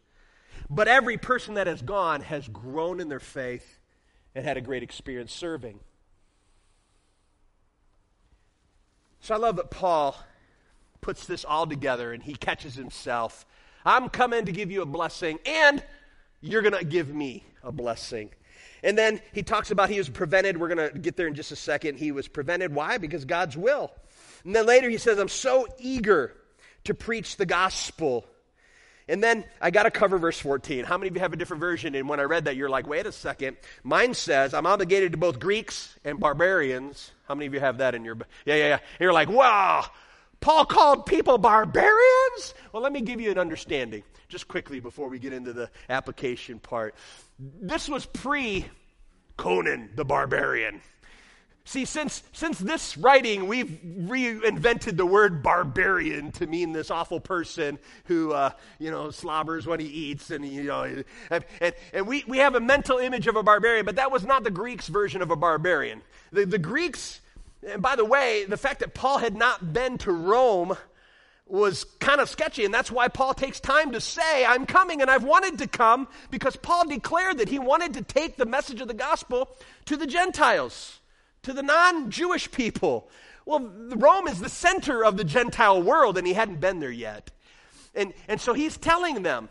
But every person that has gone has grown in their faith and had a great experience serving. So I love that Paul puts this all together and he catches himself. I'm coming to give you a blessing, and you're going to give me a blessing. And then he talks about he was prevented. We're going to get there in just a second. He was prevented. Why? Because God's will. And then later he says, I'm so eager to preach the gospel. And then I got to cover verse 14. How many of you have a different version? And when I read that, you're like, wait a second. Mine says, I'm obligated to both Greeks and barbarians. How many of you have that in your. Yeah, yeah, yeah. And you're like, wow, Paul called people barbarians? Well, let me give you an understanding just quickly before we get into the application part. This was pre Conan the Barbarian. See, since, since this writing, we've reinvented the word barbarian to mean this awful person who, uh, you know, slobbers when he eats. And, you know, and, and, we, we have a mental image of a barbarian, but that was not the Greeks' version of a barbarian. The, the Greeks, and by the way, the fact that Paul had not been to Rome was kind of sketchy, and that's why Paul takes time to say, I'm coming and I've wanted to come, because Paul declared that he wanted to take the message of the gospel to the Gentiles, to the non Jewish people. Well, Rome is the center of the Gentile world, and he hadn't been there yet. And, and so he's telling them,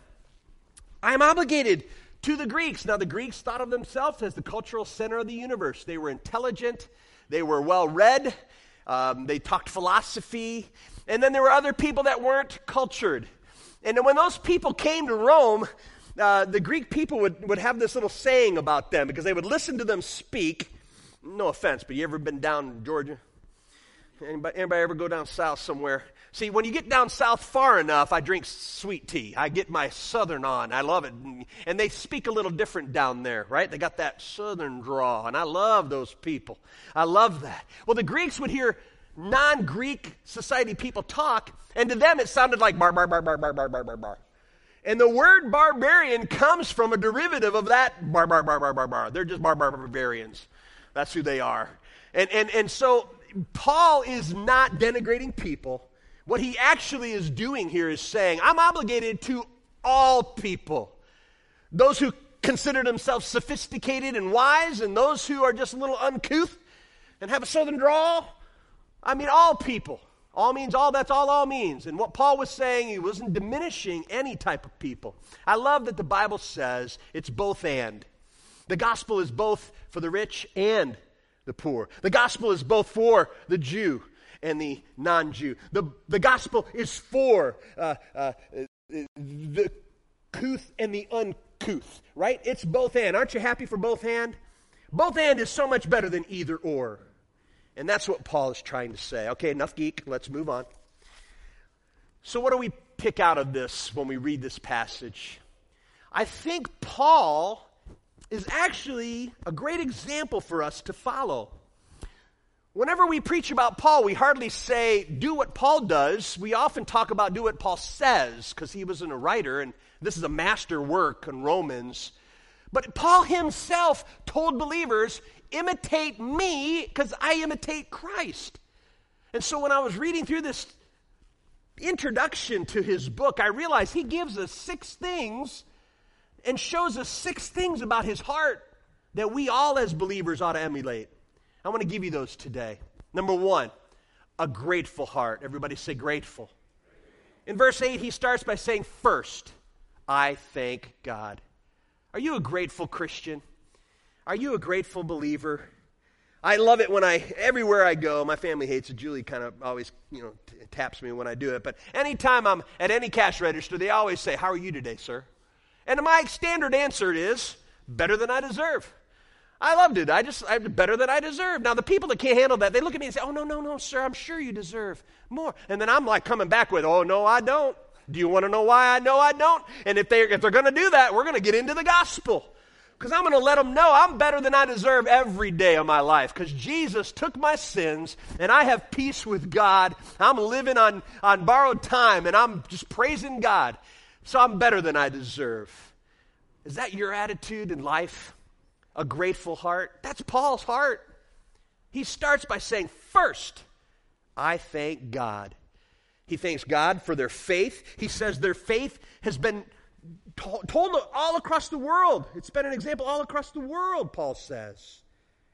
I'm obligated to the Greeks. Now, the Greeks thought of themselves as the cultural center of the universe. They were intelligent, they were well read, um, they talked philosophy, and then there were other people that weren't cultured. And when those people came to Rome, uh, the Greek people would, would have this little saying about them because they would listen to them speak. No offense, but you ever been down in Georgia? Anybody, anybody ever go down south somewhere? See, when you get down south far enough, I drink sweet tea. I get my southern on. I love it. And they speak a little different down there, right? They got that southern draw, and I love those people. I love that. Well, the Greeks would hear non Greek society people talk, and to them it sounded like bar, bar, bar, bar, bar, bar, bar, bar, bar. And the word barbarian comes from a derivative of that bar, bar, bar, bar, bar, bar. They're just bar, bar, barbarians. That's who they are. And, and, and so Paul is not denigrating people. What he actually is doing here is saying, I'm obligated to all people. Those who consider themselves sophisticated and wise, and those who are just a little uncouth and have a southern drawl. I mean, all people. All means all, that's all all means. And what Paul was saying, he wasn't diminishing any type of people. I love that the Bible says it's both and. The gospel is both for the rich and the poor. The gospel is both for the Jew and the non Jew. The, the gospel is for uh, uh, the couth and the uncouth, right? It's both and. Aren't you happy for both and? Both and is so much better than either or. And that's what Paul is trying to say. Okay, enough geek. Let's move on. So, what do we pick out of this when we read this passage? I think Paul is actually a great example for us to follow. Whenever we preach about Paul, we hardly say, do what Paul does. We often talk about do what Paul says, because he wasn't a writer, and this is a master work in Romans. But Paul himself told believers, imitate me, because I imitate Christ. And so when I was reading through this introduction to his book, I realized he gives us six things and shows us six things about his heart that we all as believers ought to emulate. I want to give you those today. Number one, a grateful heart. Everybody say grateful. In verse 8, he starts by saying, First, I thank God. Are you a grateful Christian? Are you a grateful believer? I love it when I, everywhere I go, my family hates it. Julie kind of always, you know, t- taps me when I do it. But anytime I'm at any cash register, they always say, How are you today, sir? And my standard answer is better than I deserve. I loved it. I just, I'm better than I deserve. Now, the people that can't handle that, they look at me and say, Oh, no, no, no, sir, I'm sure you deserve more. And then I'm like coming back with, Oh, no, I don't. Do you want to know why I know I don't? And if, they're, if they're going to do that, we're going to get into the gospel. Because I'm going to let them know I'm better than I deserve every day of my life. Because Jesus took my sins and I have peace with God. I'm living on, on borrowed time and I'm just praising God so I'm better than I deserve. Is that your attitude in life? A grateful heart? That's Paul's heart. He starts by saying, First, I thank God. He thanks God for their faith. He says their faith has been told all across the world. It's been an example all across the world, Paul says.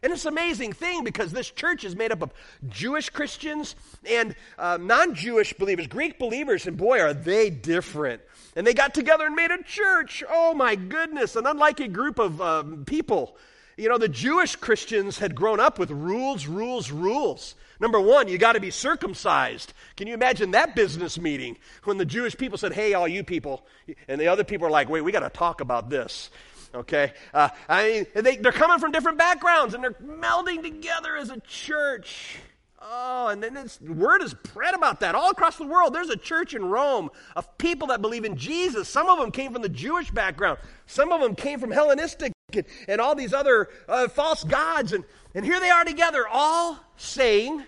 And it's an amazing thing because this church is made up of Jewish Christians and uh, non Jewish believers, Greek believers, and boy, are they different. And they got together and made a church. Oh my goodness, an unlikely group of um, people. You know, the Jewish Christians had grown up with rules, rules, rules. Number one, you got to be circumcised. Can you imagine that business meeting when the Jewish people said, Hey, all you people, and the other people are like, Wait, we got to talk about this okay? Uh, I mean, they, they're coming from different backgrounds and they're melding together as a church. Oh, and then this word is spread about that all across the world. There's a church in Rome of people that believe in Jesus. Some of them came from the Jewish background. Some of them came from Hellenistic and, and all these other uh, false gods. And, and here they are together, all saying,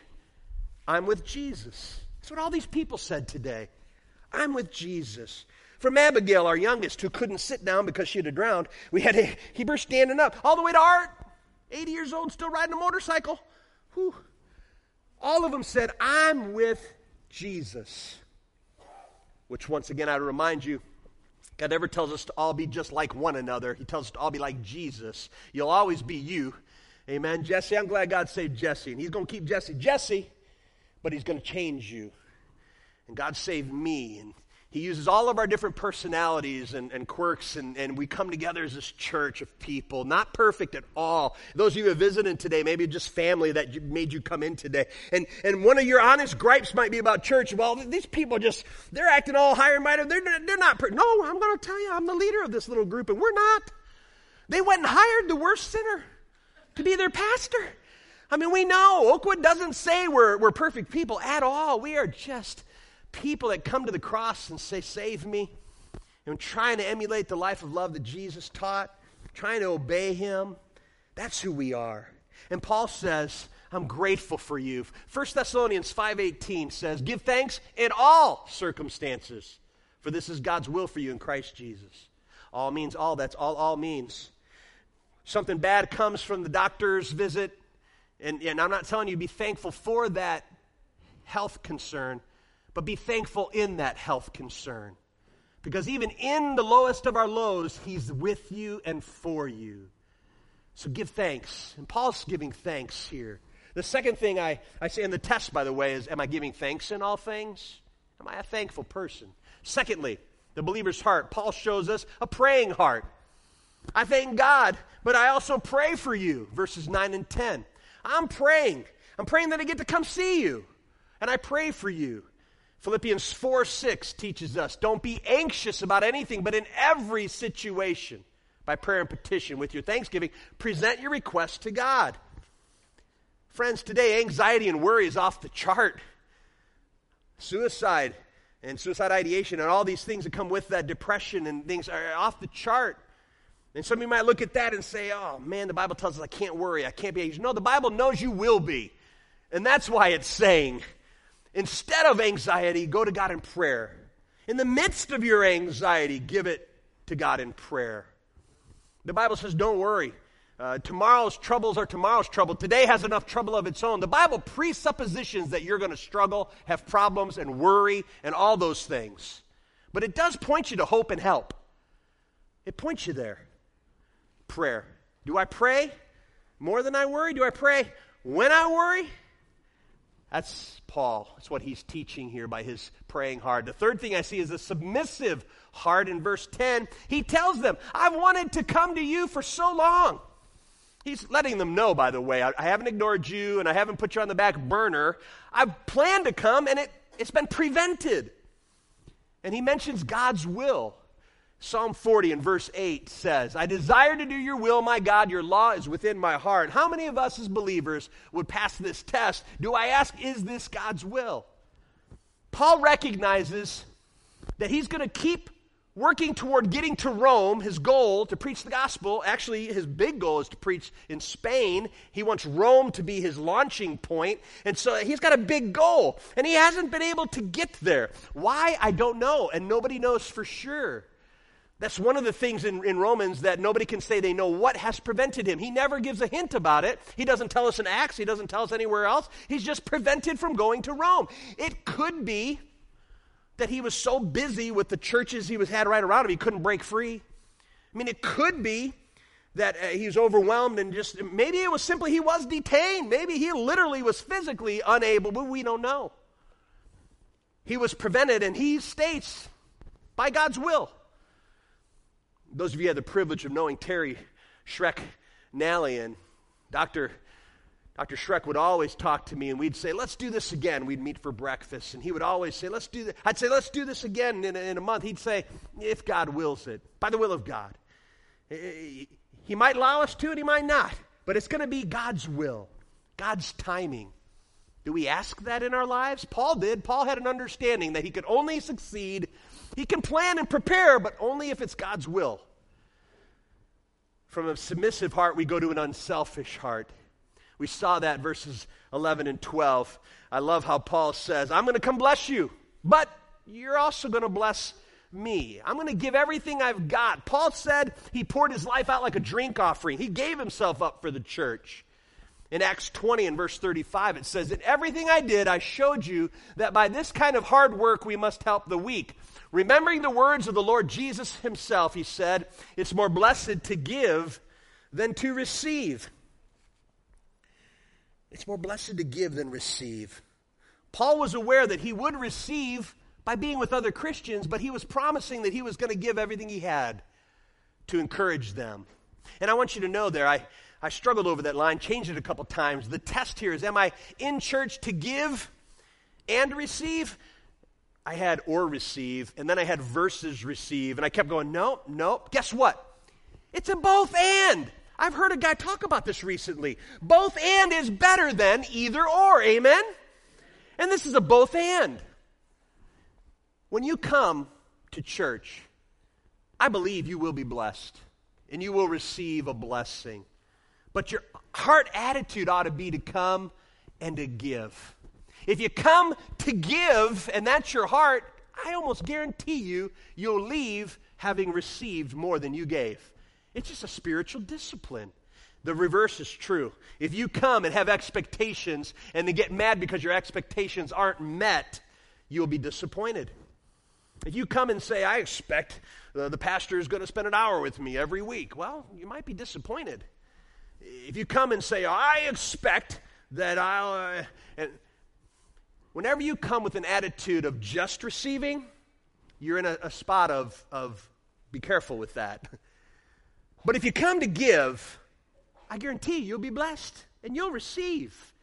I'm with Jesus. That's what all these people said today. I'm with Jesus. From Abigail, our youngest, who couldn't sit down because she had drowned, we had a Heber standing up. All the way to Art, 80 years old, still riding a motorcycle. Whew. All of them said, I'm with Jesus. Which, once again, I remind you, God never tells us to all be just like one another. He tells us to all be like Jesus. You'll always be you, Amen. Jesse, I'm glad God saved Jesse, and He's going to keep Jesse Jesse, but He's going to change you. And God saved me, and He uses all of our different personalities and, and quirks, and, and we come together as this church of people, not perfect at all. Those of you who are visiting today, maybe just family that made you come in today. And, and one of your honest gripes might be about church. Well, these people just, they're acting all higher and mighty. They're, they're not, per- no, I'm going to tell you, I'm the leader of this little group, and we're not. They went and hired the worst sinner to be their pastor. I mean, we know Oakwood doesn't say we're, we're perfect people at all. We are just people that come to the cross and say, Save me. And trying to emulate the life of love that Jesus taught, trying to obey him. That's who we are. And Paul says, I'm grateful for you. 1 Thessalonians 5:18 says, "Give thanks in all circumstances, for this is God's will for you in Christ Jesus." All means all. That's all all means something bad comes from the doctor's visit, and, and I'm not telling you be thankful for that health concern, but be thankful in that health concern. Because even in the lowest of our lows, He's with you and for you. So give thanks. And Paul's giving thanks here. The second thing I, I say in the test, by the way, is Am I giving thanks in all things? Am I a thankful person? Secondly, the believer's heart. Paul shows us a praying heart. I thank God, but I also pray for you. Verses 9 and 10. I'm praying. I'm praying that I get to come see you. And I pray for you. Philippians 4 6 teaches us don't be anxious about anything, but in every situation, by prayer and petition, with your thanksgiving, present your request to God. Friends, today anxiety and worry is off the chart. Suicide and suicide ideation and all these things that come with that depression and things are off the chart. And some of you might look at that and say, oh man, the Bible tells us I can't worry, I can't be anxious. No, the Bible knows you will be. And that's why it's saying, instead of anxiety, go to God in prayer. In the midst of your anxiety, give it to God in prayer. The Bible says, don't worry. Uh, tomorrow's troubles are tomorrow's trouble. Today has enough trouble of its own. The Bible presuppositions that you're going to struggle, have problems, and worry, and all those things. But it does point you to hope and help. It points you there prayer. Do I pray more than I worry? Do I pray when I worry? That's Paul. That's what he's teaching here by his praying hard. The third thing I see is a submissive heart in verse 10. He tells them, I've wanted to come to you for so long. He's letting them know, by the way, I, haven't ignored you and I haven't put you on the back burner. I've planned to come and it, it's been prevented. And he mentions God's will. Psalm 40 and verse 8 says, I desire to do your will, my God. Your law is within my heart. How many of us as believers would pass this test? Do I ask, is this God's will? Paul recognizes that he's going to keep working toward getting to Rome, his goal to preach the gospel. Actually, his big goal is to preach in Spain. He wants Rome to be his launching point. And so he's got a big goal. And he hasn't been able to get there. Why? I don't know. And nobody knows for sure. That's one of the things in, in Romans that nobody can say they know what has prevented him. He never gives a hint about it. He doesn't tell us in Acts, he doesn't tell us anywhere else. He's just prevented from going to Rome. It could be that he was so busy with the churches he was had right around him, he couldn't break free. I mean, it could be that uh, he was overwhelmed and just maybe it was simply he was detained. Maybe he literally was physically unable, but we don't know. He was prevented, and he states, by God's will. Those of you who had the privilege of knowing Terry Schreck Nally and Dr. Dr. Schreck would always talk to me and we'd say, let's do this again. We'd meet for breakfast and he would always say, let's do this. I'd say, let's do this again in in a month. He'd say, if God wills it, by the will of God. He might allow us to and he might not, but it's going to be God's will, God's timing. Do we ask that in our lives? Paul did. Paul had an understanding that he could only succeed he can plan and prepare, but only if it's God's will. From a submissive heart, we go to an unselfish heart. We saw that verses 11 and 12. I love how Paul says, I'm going to come bless you, but you're also going to bless me. I'm going to give everything I've got. Paul said he poured his life out like a drink offering, he gave himself up for the church. In Acts 20 and verse 35, it says, In everything I did, I showed you that by this kind of hard work we must help the weak. Remembering the words of the Lord Jesus himself, he said, It's more blessed to give than to receive. It's more blessed to give than receive. Paul was aware that he would receive by being with other Christians, but he was promising that he was going to give everything he had to encourage them. And I want you to know there, I, I struggled over that line, changed it a couple times. The test here is am I in church to give and receive? I had or receive, and then I had versus receive, and I kept going, no, no. Guess what? It's a both and. I've heard a guy talk about this recently. Both and is better than either or. Amen? And this is a both and. When you come to church, I believe you will be blessed and you will receive a blessing. But your heart attitude ought to be to come and to give. If you come to give and that's your heart, I almost guarantee you, you'll leave having received more than you gave. It's just a spiritual discipline. The reverse is true. If you come and have expectations and then get mad because your expectations aren't met, you'll be disappointed. If you come and say, I expect uh, the pastor is going to spend an hour with me every week, well, you might be disappointed. If you come and say, I expect that I'll. Uh, and whenever you come with an attitude of just receiving, you're in a, a spot of, of be careful with that. But if you come to give, I guarantee you, you'll be blessed and you'll receive.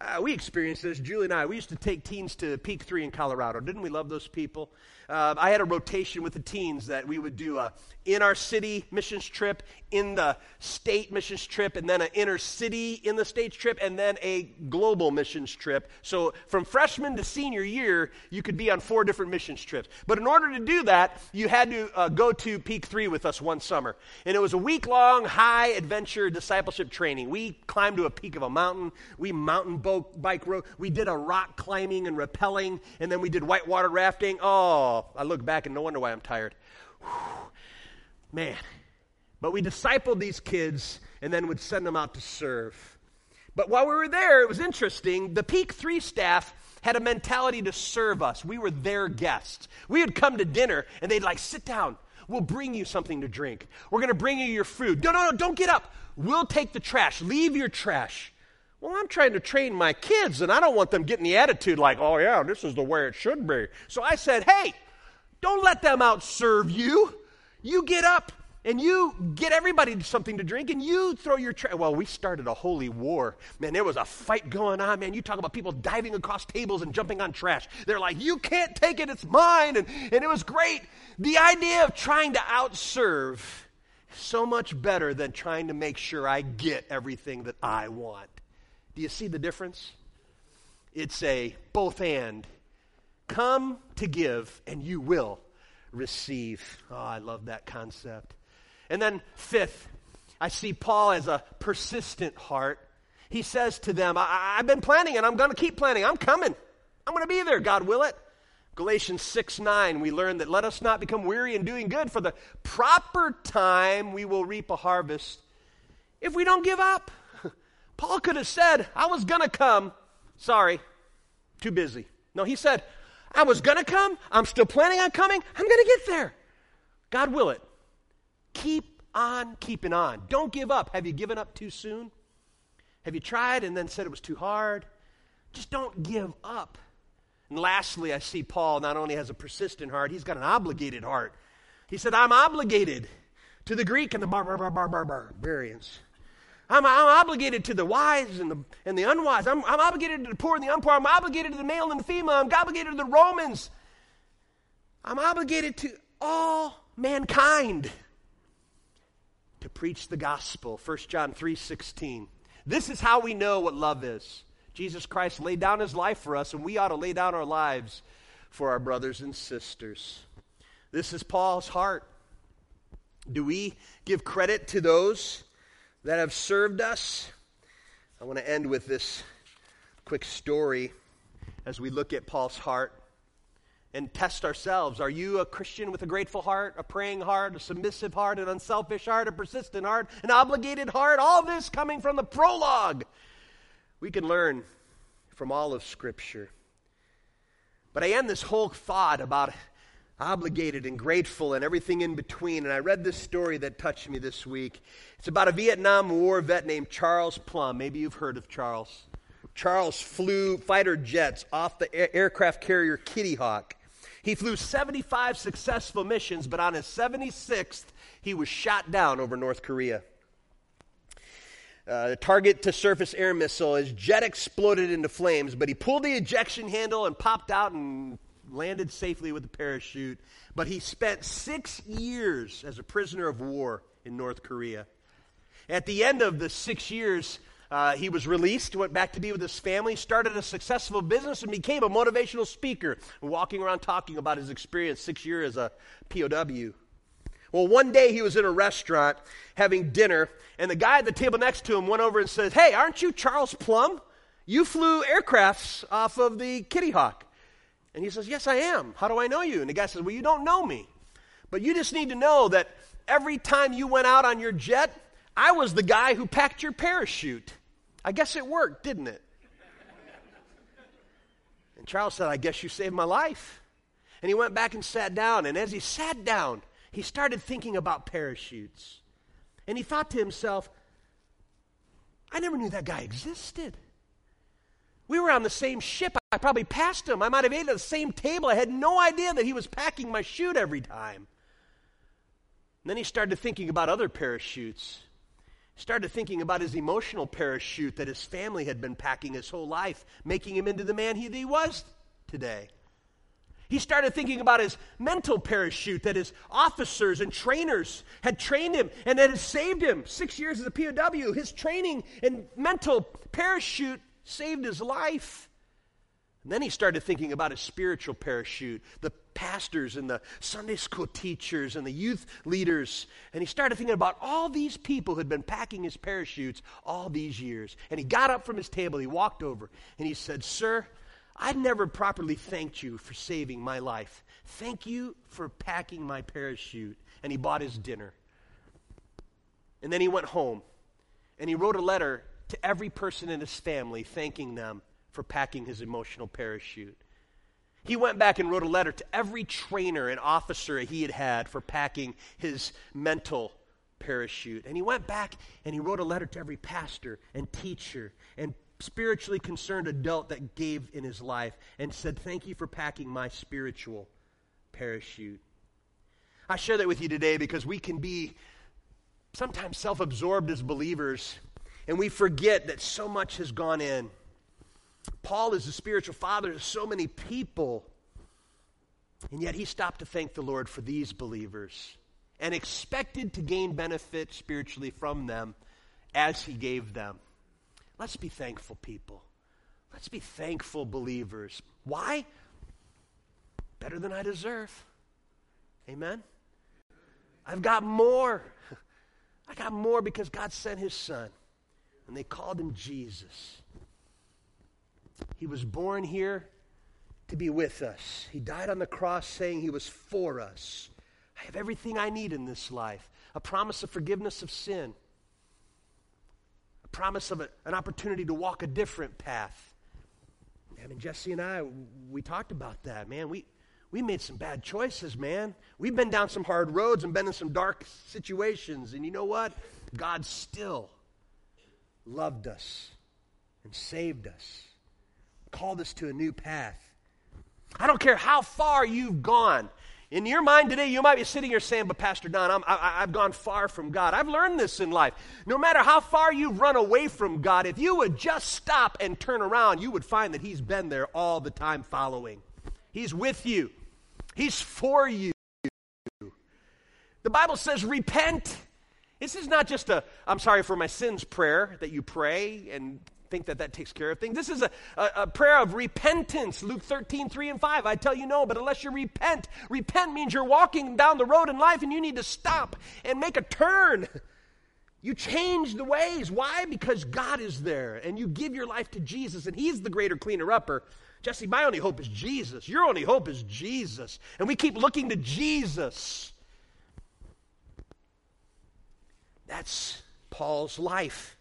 Uh, we experienced this, Julie and I. We used to take teens to Peak 3 in Colorado. Didn't we love those people? Uh, I had a rotation with the teens that we would do a in our city missions trip, in the state missions trip, and then an inner city in the states trip, and then a global missions trip. So from freshman to senior year, you could be on four different missions trips. But in order to do that, you had to uh, go to Peak 3 with us one summer. And it was a week long high adventure discipleship training. We climbed to a peak of a mountain, we mountain boat, bike rode, we did a rock climbing and rappelling, and then we did whitewater rafting. Oh, I look back and no wonder why I'm tired. Whew. Man. But we discipled these kids and then would send them out to serve. But while we were there, it was interesting. The Peak 3 staff had a mentality to serve us. We were their guests. We would come to dinner and they'd like, sit down. We'll bring you something to drink. We're going to bring you your food. No, no, no, don't get up. We'll take the trash. Leave your trash. Well, I'm trying to train my kids and I don't want them getting the attitude like, oh, yeah, this is the way it should be. So I said, hey, don't let them outserve you. You get up and you get everybody something to drink and you throw your trash. Well, we started a holy war. Man, there was a fight going on. Man, you talk about people diving across tables and jumping on trash. They're like, you can't take it, it's mine. And, and it was great. The idea of trying to outserve so much better than trying to make sure I get everything that I want. Do you see the difference? It's a both and. Come to give, and you will receive. Oh, I love that concept. And then, fifth, I see Paul as a persistent heart. He says to them, I- have been planning and I'm going to keep planning. I'm coming. I'm going to be there, God will it. Galatians 6 9, we learn that let us not become weary in doing good, for the proper time we will reap a harvest if we don't give up. Paul could have said, I was going to come. Sorry, too busy. No, he said, I was going to come. I'm still planning on coming. I'm going to get there. God will it. Keep on keeping on. Don't give up. Have you given up too soon? Have you tried and then said it was too hard? Just don't give up. And lastly, I see Paul not only has a persistent heart, he's got an obligated heart. He said, I'm obligated to the Greek and the bar- bar- bar- bar- bar- barbarians. I'm, I'm obligated to the wise and the, and the unwise. I'm, I'm obligated to the poor and the unpoor. I'm obligated to the male and the female. I'm obligated to the Romans. I'm obligated to all mankind to preach the gospel 1 john 3.16 this is how we know what love is jesus christ laid down his life for us and we ought to lay down our lives for our brothers and sisters this is paul's heart do we give credit to those that have served us i want to end with this quick story as we look at paul's heart and test ourselves. Are you a Christian with a grateful heart, a praying heart, a submissive heart, an unselfish heart, a persistent heart, an obligated heart? All this coming from the prologue. We can learn from all of Scripture. But I end this whole thought about obligated and grateful and everything in between. And I read this story that touched me this week. It's about a Vietnam War vet named Charles Plumb. Maybe you've heard of Charles. Charles flew fighter jets off the aircraft carrier Kitty Hawk. He flew 75 successful missions, but on his 76th, he was shot down over North Korea. Uh, the target to surface air missile, his jet exploded into flames, but he pulled the ejection handle and popped out and landed safely with a parachute. But he spent six years as a prisoner of war in North Korea. At the end of the six years, uh, he was released, went back to be with his family, started a successful business, and became a motivational speaker, walking around talking about his experience six years as a POW. Well, one day he was in a restaurant having dinner, and the guy at the table next to him went over and said, Hey, aren't you Charles Plumb? You flew aircrafts off of the Kitty Hawk. And he says, Yes, I am. How do I know you? And the guy says, Well, you don't know me. But you just need to know that every time you went out on your jet, I was the guy who packed your parachute. I guess it worked, didn't it? And Charles said, I guess you saved my life. And he went back and sat down. And as he sat down, he started thinking about parachutes. And he thought to himself, I never knew that guy existed. We were on the same ship. I probably passed him. I might have ate at the same table. I had no idea that he was packing my chute every time. And then he started thinking about other parachutes started thinking about his emotional parachute that his family had been packing his whole life, making him into the man he, he was today. He started thinking about his mental parachute that his officers and trainers had trained him and that had saved him. Six years as a POW, his training and mental parachute saved his life. And then he started thinking about his spiritual parachute, the pastors and the Sunday school teachers and the youth leaders. And he started thinking about all these people who had been packing his parachutes all these years. And he got up from his table, he walked over, and he said, Sir, I'd never properly thanked you for saving my life. Thank you for packing my parachute. And he bought his dinner. And then he went home and he wrote a letter to every person in his family thanking them for packing his emotional parachute. He went back and wrote a letter to every trainer and officer he had had for packing his mental parachute. And he went back and he wrote a letter to every pastor and teacher and spiritually concerned adult that gave in his life and said, Thank you for packing my spiritual parachute. I share that with you today because we can be sometimes self absorbed as believers and we forget that so much has gone in Paul is the spiritual father to so many people. And yet he stopped to thank the Lord for these believers and expected to gain benefit spiritually from them as he gave them. Let's be thankful, people. Let's be thankful believers. Why? Better than I deserve. Amen? I've got more. I got more because God sent his son, and they called him Jesus. He was born here to be with us. He died on the cross saying he was for us. I have everything I need in this life a promise of forgiveness of sin, a promise of a, an opportunity to walk a different path. I mean, Jesse and I, we talked about that, man. We, we made some bad choices, man. We've been down some hard roads and been in some dark situations. And you know what? God still loved us and saved us called us to a new path. I don't care how far you've gone. In your mind today, you might be sitting here saying, But Pastor Don, I'm, I, have gone far from God. I've learned this in life. No matter how far you've run away from God, if you would just stop and turn around, you would find that He's been there all the time following. He's with you, He's for you. The Bible says, Repent. This is not just a, I'm sorry for my sins prayer that you pray and think that that takes care of things. This is a, a, a, prayer of repentance. Luke 13, 3 and 5. I tell you no, but unless you repent, repent means you're walking down the road in life and you need to stop and make a turn. You change the ways. Why? Because God is there and you give your life to Jesus and He's the greater cleaner upper. Jesse, my only hope is Jesus. Your only hope is Jesus. And we keep looking to Jesus. That's Paul's life.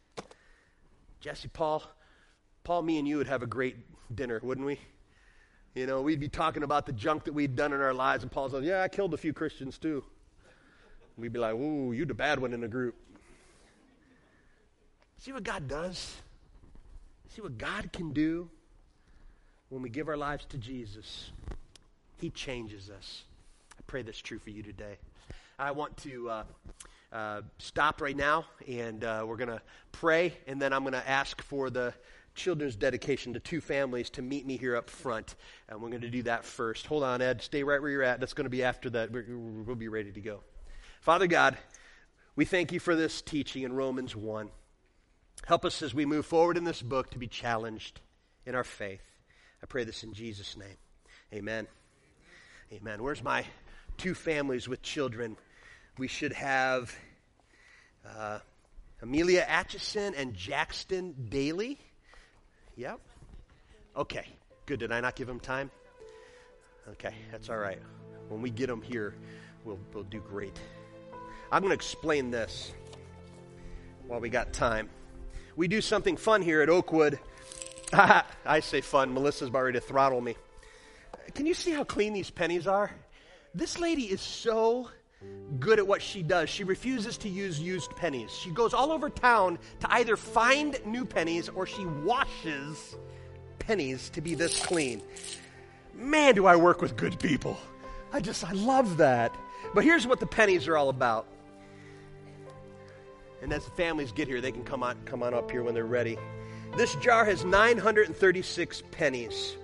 Jesse, Paul, Paul, me and you would have a great dinner, wouldn't we? You know, we'd be talking about the junk that we'd done in our lives, and Paul's like, Yeah, I killed a few Christians too. We'd be like, Ooh, you the bad one in the group. See what God does? See what God can do when we give our lives to Jesus? He changes us. I pray that's true for you today. I want to uh, uh, stop right now, and uh, we're going to pray, and then I'm going to ask for the children's dedication to two families to meet me here up front. And we're going to do that first. Hold on, Ed. Stay right where you're at. That's going to be after that. we we'll be ready to go. Father God, we thank you for this teaching in Romans 1. Help us as we move forward in this book to be challenged in our faith. I pray this in Jesus' name. Amen. Amen. Where's my two families with children? We should have uh, Amelia Atchison and Jackson Daly. Yep. Okay. Good. Did I not give them time? Okay, that's all right. When we get them here, we'll, we'll do great. I'm going to explain this while we got time we do something fun here at Oakwood. I say fun. Melissa's about ready to throttle me. Can you see how clean these pennies are? This lady is so good at what she does. She refuses to use used pennies. She goes all over town to either find new pennies or she washes pennies to be this clean. Man, do I work with good people. I just, I love that. But here's what the pennies are all about. And as the families get here, they can come on, come on up here when they're ready. This jar has 936 pennies.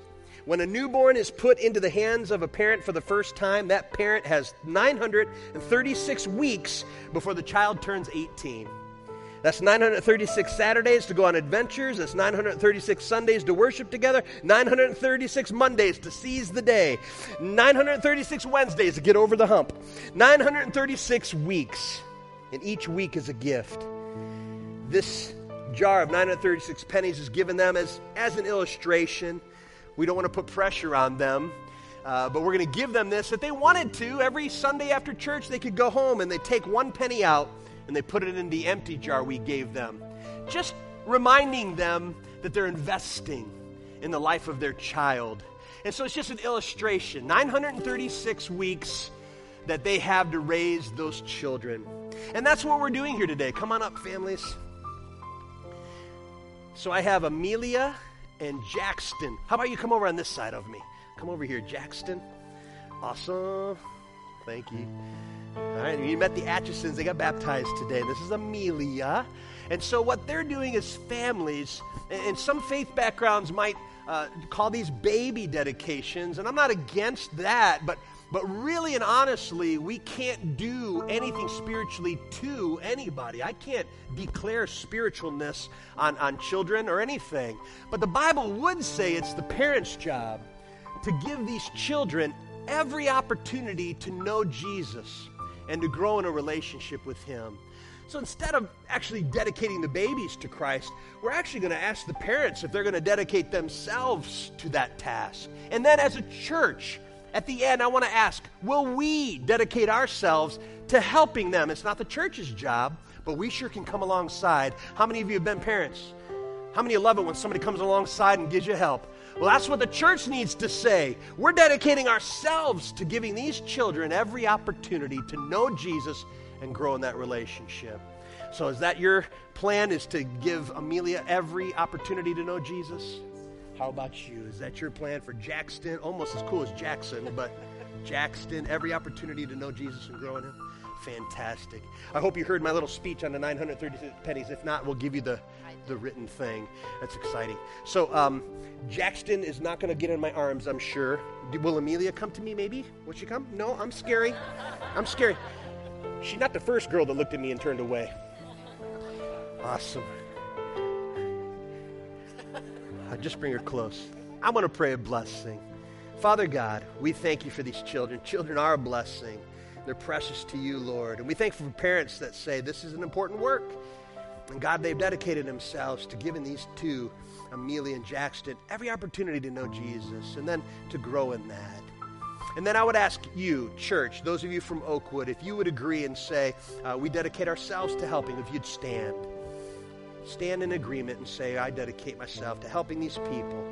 When a newborn is put into the hands of a parent for the first time, that parent has 936 weeks before the child turns 18. That's 936 Saturdays to go on adventures. That's 936 Sundays to worship together. 936 Mondays to seize the day. 936 Wednesdays to get over the hump. 936 weeks and each week is a gift. This jar of 936 pennies is given them as, as an illustration. We don't want to put pressure on them, uh, but we're going to give them this. If they wanted to, every Sunday after church, they could go home and they take one penny out and they put it in the empty jar we gave them. Just reminding them that they're investing in the life of their child. And so it's just an illustration 936 weeks that they have to raise those children. And that's what we're doing here today. Come on up, families. So I have Amelia and Jackson. How about you come over on this side of me? Come over here, Jackson. Awesome. Thank you. All right, you met the Atchisons. They got baptized today. This is Amelia. And so, what they're doing is families, and some faith backgrounds might uh, call these baby dedications, and I'm not against that, but but really and honestly, we can't do anything spiritually to anybody. I can't declare spiritualness on, on children or anything. But the Bible would say it's the parents' job to give these children every opportunity to know Jesus and to grow in a relationship with Him. So instead of actually dedicating the babies to Christ, we're actually going to ask the parents if they're going to dedicate themselves to that task. And then as a church, at the end, I want to ask will we dedicate ourselves to helping them? It's not the church's job, but we sure can come alongside. How many of you have been parents? How many love it when somebody comes alongside and gives you help? Well, that's what the church needs to say. We're dedicating ourselves to giving these children every opportunity to know Jesus and grow in that relationship. So, is that your plan? Is to give Amelia every opportunity to know Jesus? How about you? Is that your plan for Jackson? Almost as cool as Jackson, but Jackson, every opportunity to know Jesus and grow in Him? Fantastic. I hope you heard my little speech on the 936 pennies. If not, we'll give you the, the written thing. That's exciting. So, um, Jackson is not going to get in my arms, I'm sure. Will Amelia come to me, maybe? Will she come? No, I'm scary. I'm scary. She's not the first girl that looked at me and turned away. Awesome. Just bring her close. I want to pray a blessing. Father God, we thank you for these children. Children are a blessing. They're precious to you, Lord. And we thank for parents that say this is an important work. And God, they've dedicated themselves to giving these two, Amelia and Jackson, every opportunity to know Jesus and then to grow in that. And then I would ask you, church, those of you from Oakwood, if you would agree and say, uh, we dedicate ourselves to helping, if you'd stand stand in agreement and say, I dedicate myself to helping these people.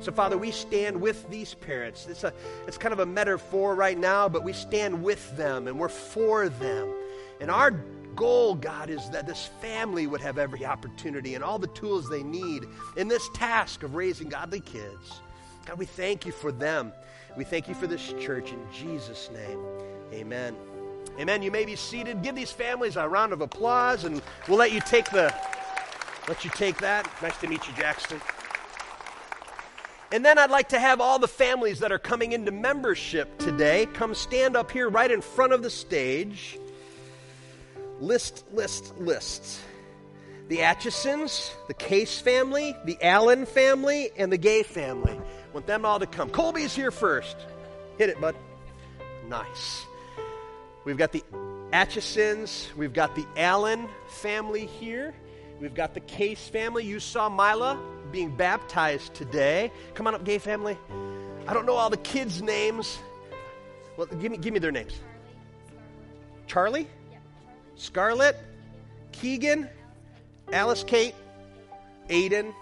So, Father, we stand with these parents. It's, a, it's kind of a metaphor right now, but we stand with them and we're for them. And our goal, God, is that this family would have every opportunity and all the tools they need in this task of raising godly kids. God, we thank you for them. We thank you for this church in Jesus' name. Amen. Amen. You may be seated. Give these families a round of applause, and we'll let you take the let you take that. Nice to meet you, Jackson. And then I'd like to have all the families that are coming into membership today come stand up here right in front of the stage. List, list, lists. The Atchisons, the Case family, the Allen family, and the Gay family. Want them all to come. Colby's here first. Hit it, bud. Nice. We've got the Atchisons, we've got the Allen family here. We've got the Case family. You saw Mila being baptized today. Come on up, gay family. I don't know all the kids' names. Well, give me, give me their names. Charlie? Scarlett? Keegan? Alice Kate? Aiden?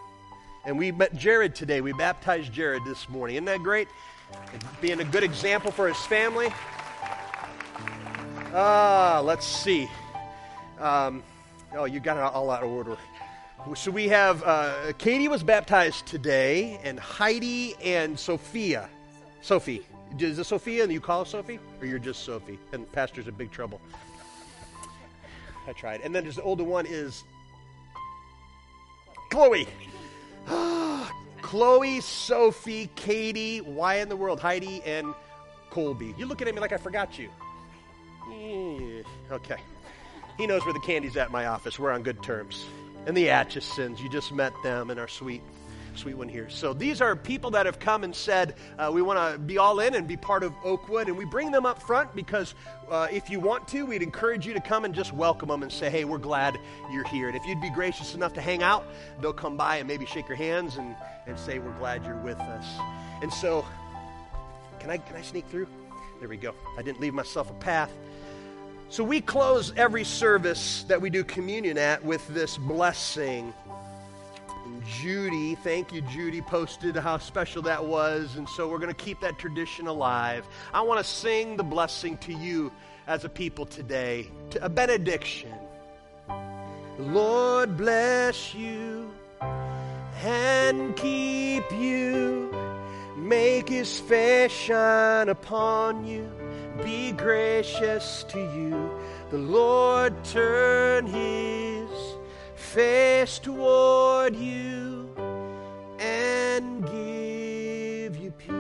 And we met Jared today. We baptized Jared this morning. Isn't that great? Being a good example for his family. Ah, uh, let's see. Um, Oh, you got it all out of order. So we have uh, Katie was baptized today, and Heidi and Sophia. Sophie. Is it Sophia and you call her Sophie? Or you're just Sophie? And Pastor's in big trouble. I tried. And then there's the older one is Chloe. Chloe, Sophie, Katie, why in the world? Heidi and Colby. You're looking at me like I forgot you. Okay. He knows where the candy's at my office. We're on good terms. And the Atchisons, you just met them and our sweet, sweet one here. So these are people that have come and said, uh, we want to be all in and be part of Oakwood. And we bring them up front because uh, if you want to, we'd encourage you to come and just welcome them and say, hey, we're glad you're here. And if you'd be gracious enough to hang out, they'll come by and maybe shake your hands and, and say, we're glad you're with us. And so, can I, can I sneak through? There we go. I didn't leave myself a path. So we close every service that we do communion at with this blessing. And Judy, thank you, Judy, posted how special that was. And so we're going to keep that tradition alive. I want to sing the blessing to you as a people today, to a benediction. Lord bless you and keep you, make his face shine upon you be gracious to you. The Lord turn his face toward you and give you peace.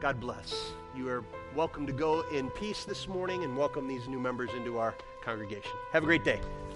God bless. You are welcome to go in peace this morning and welcome these new members into our congregation. Have a great day.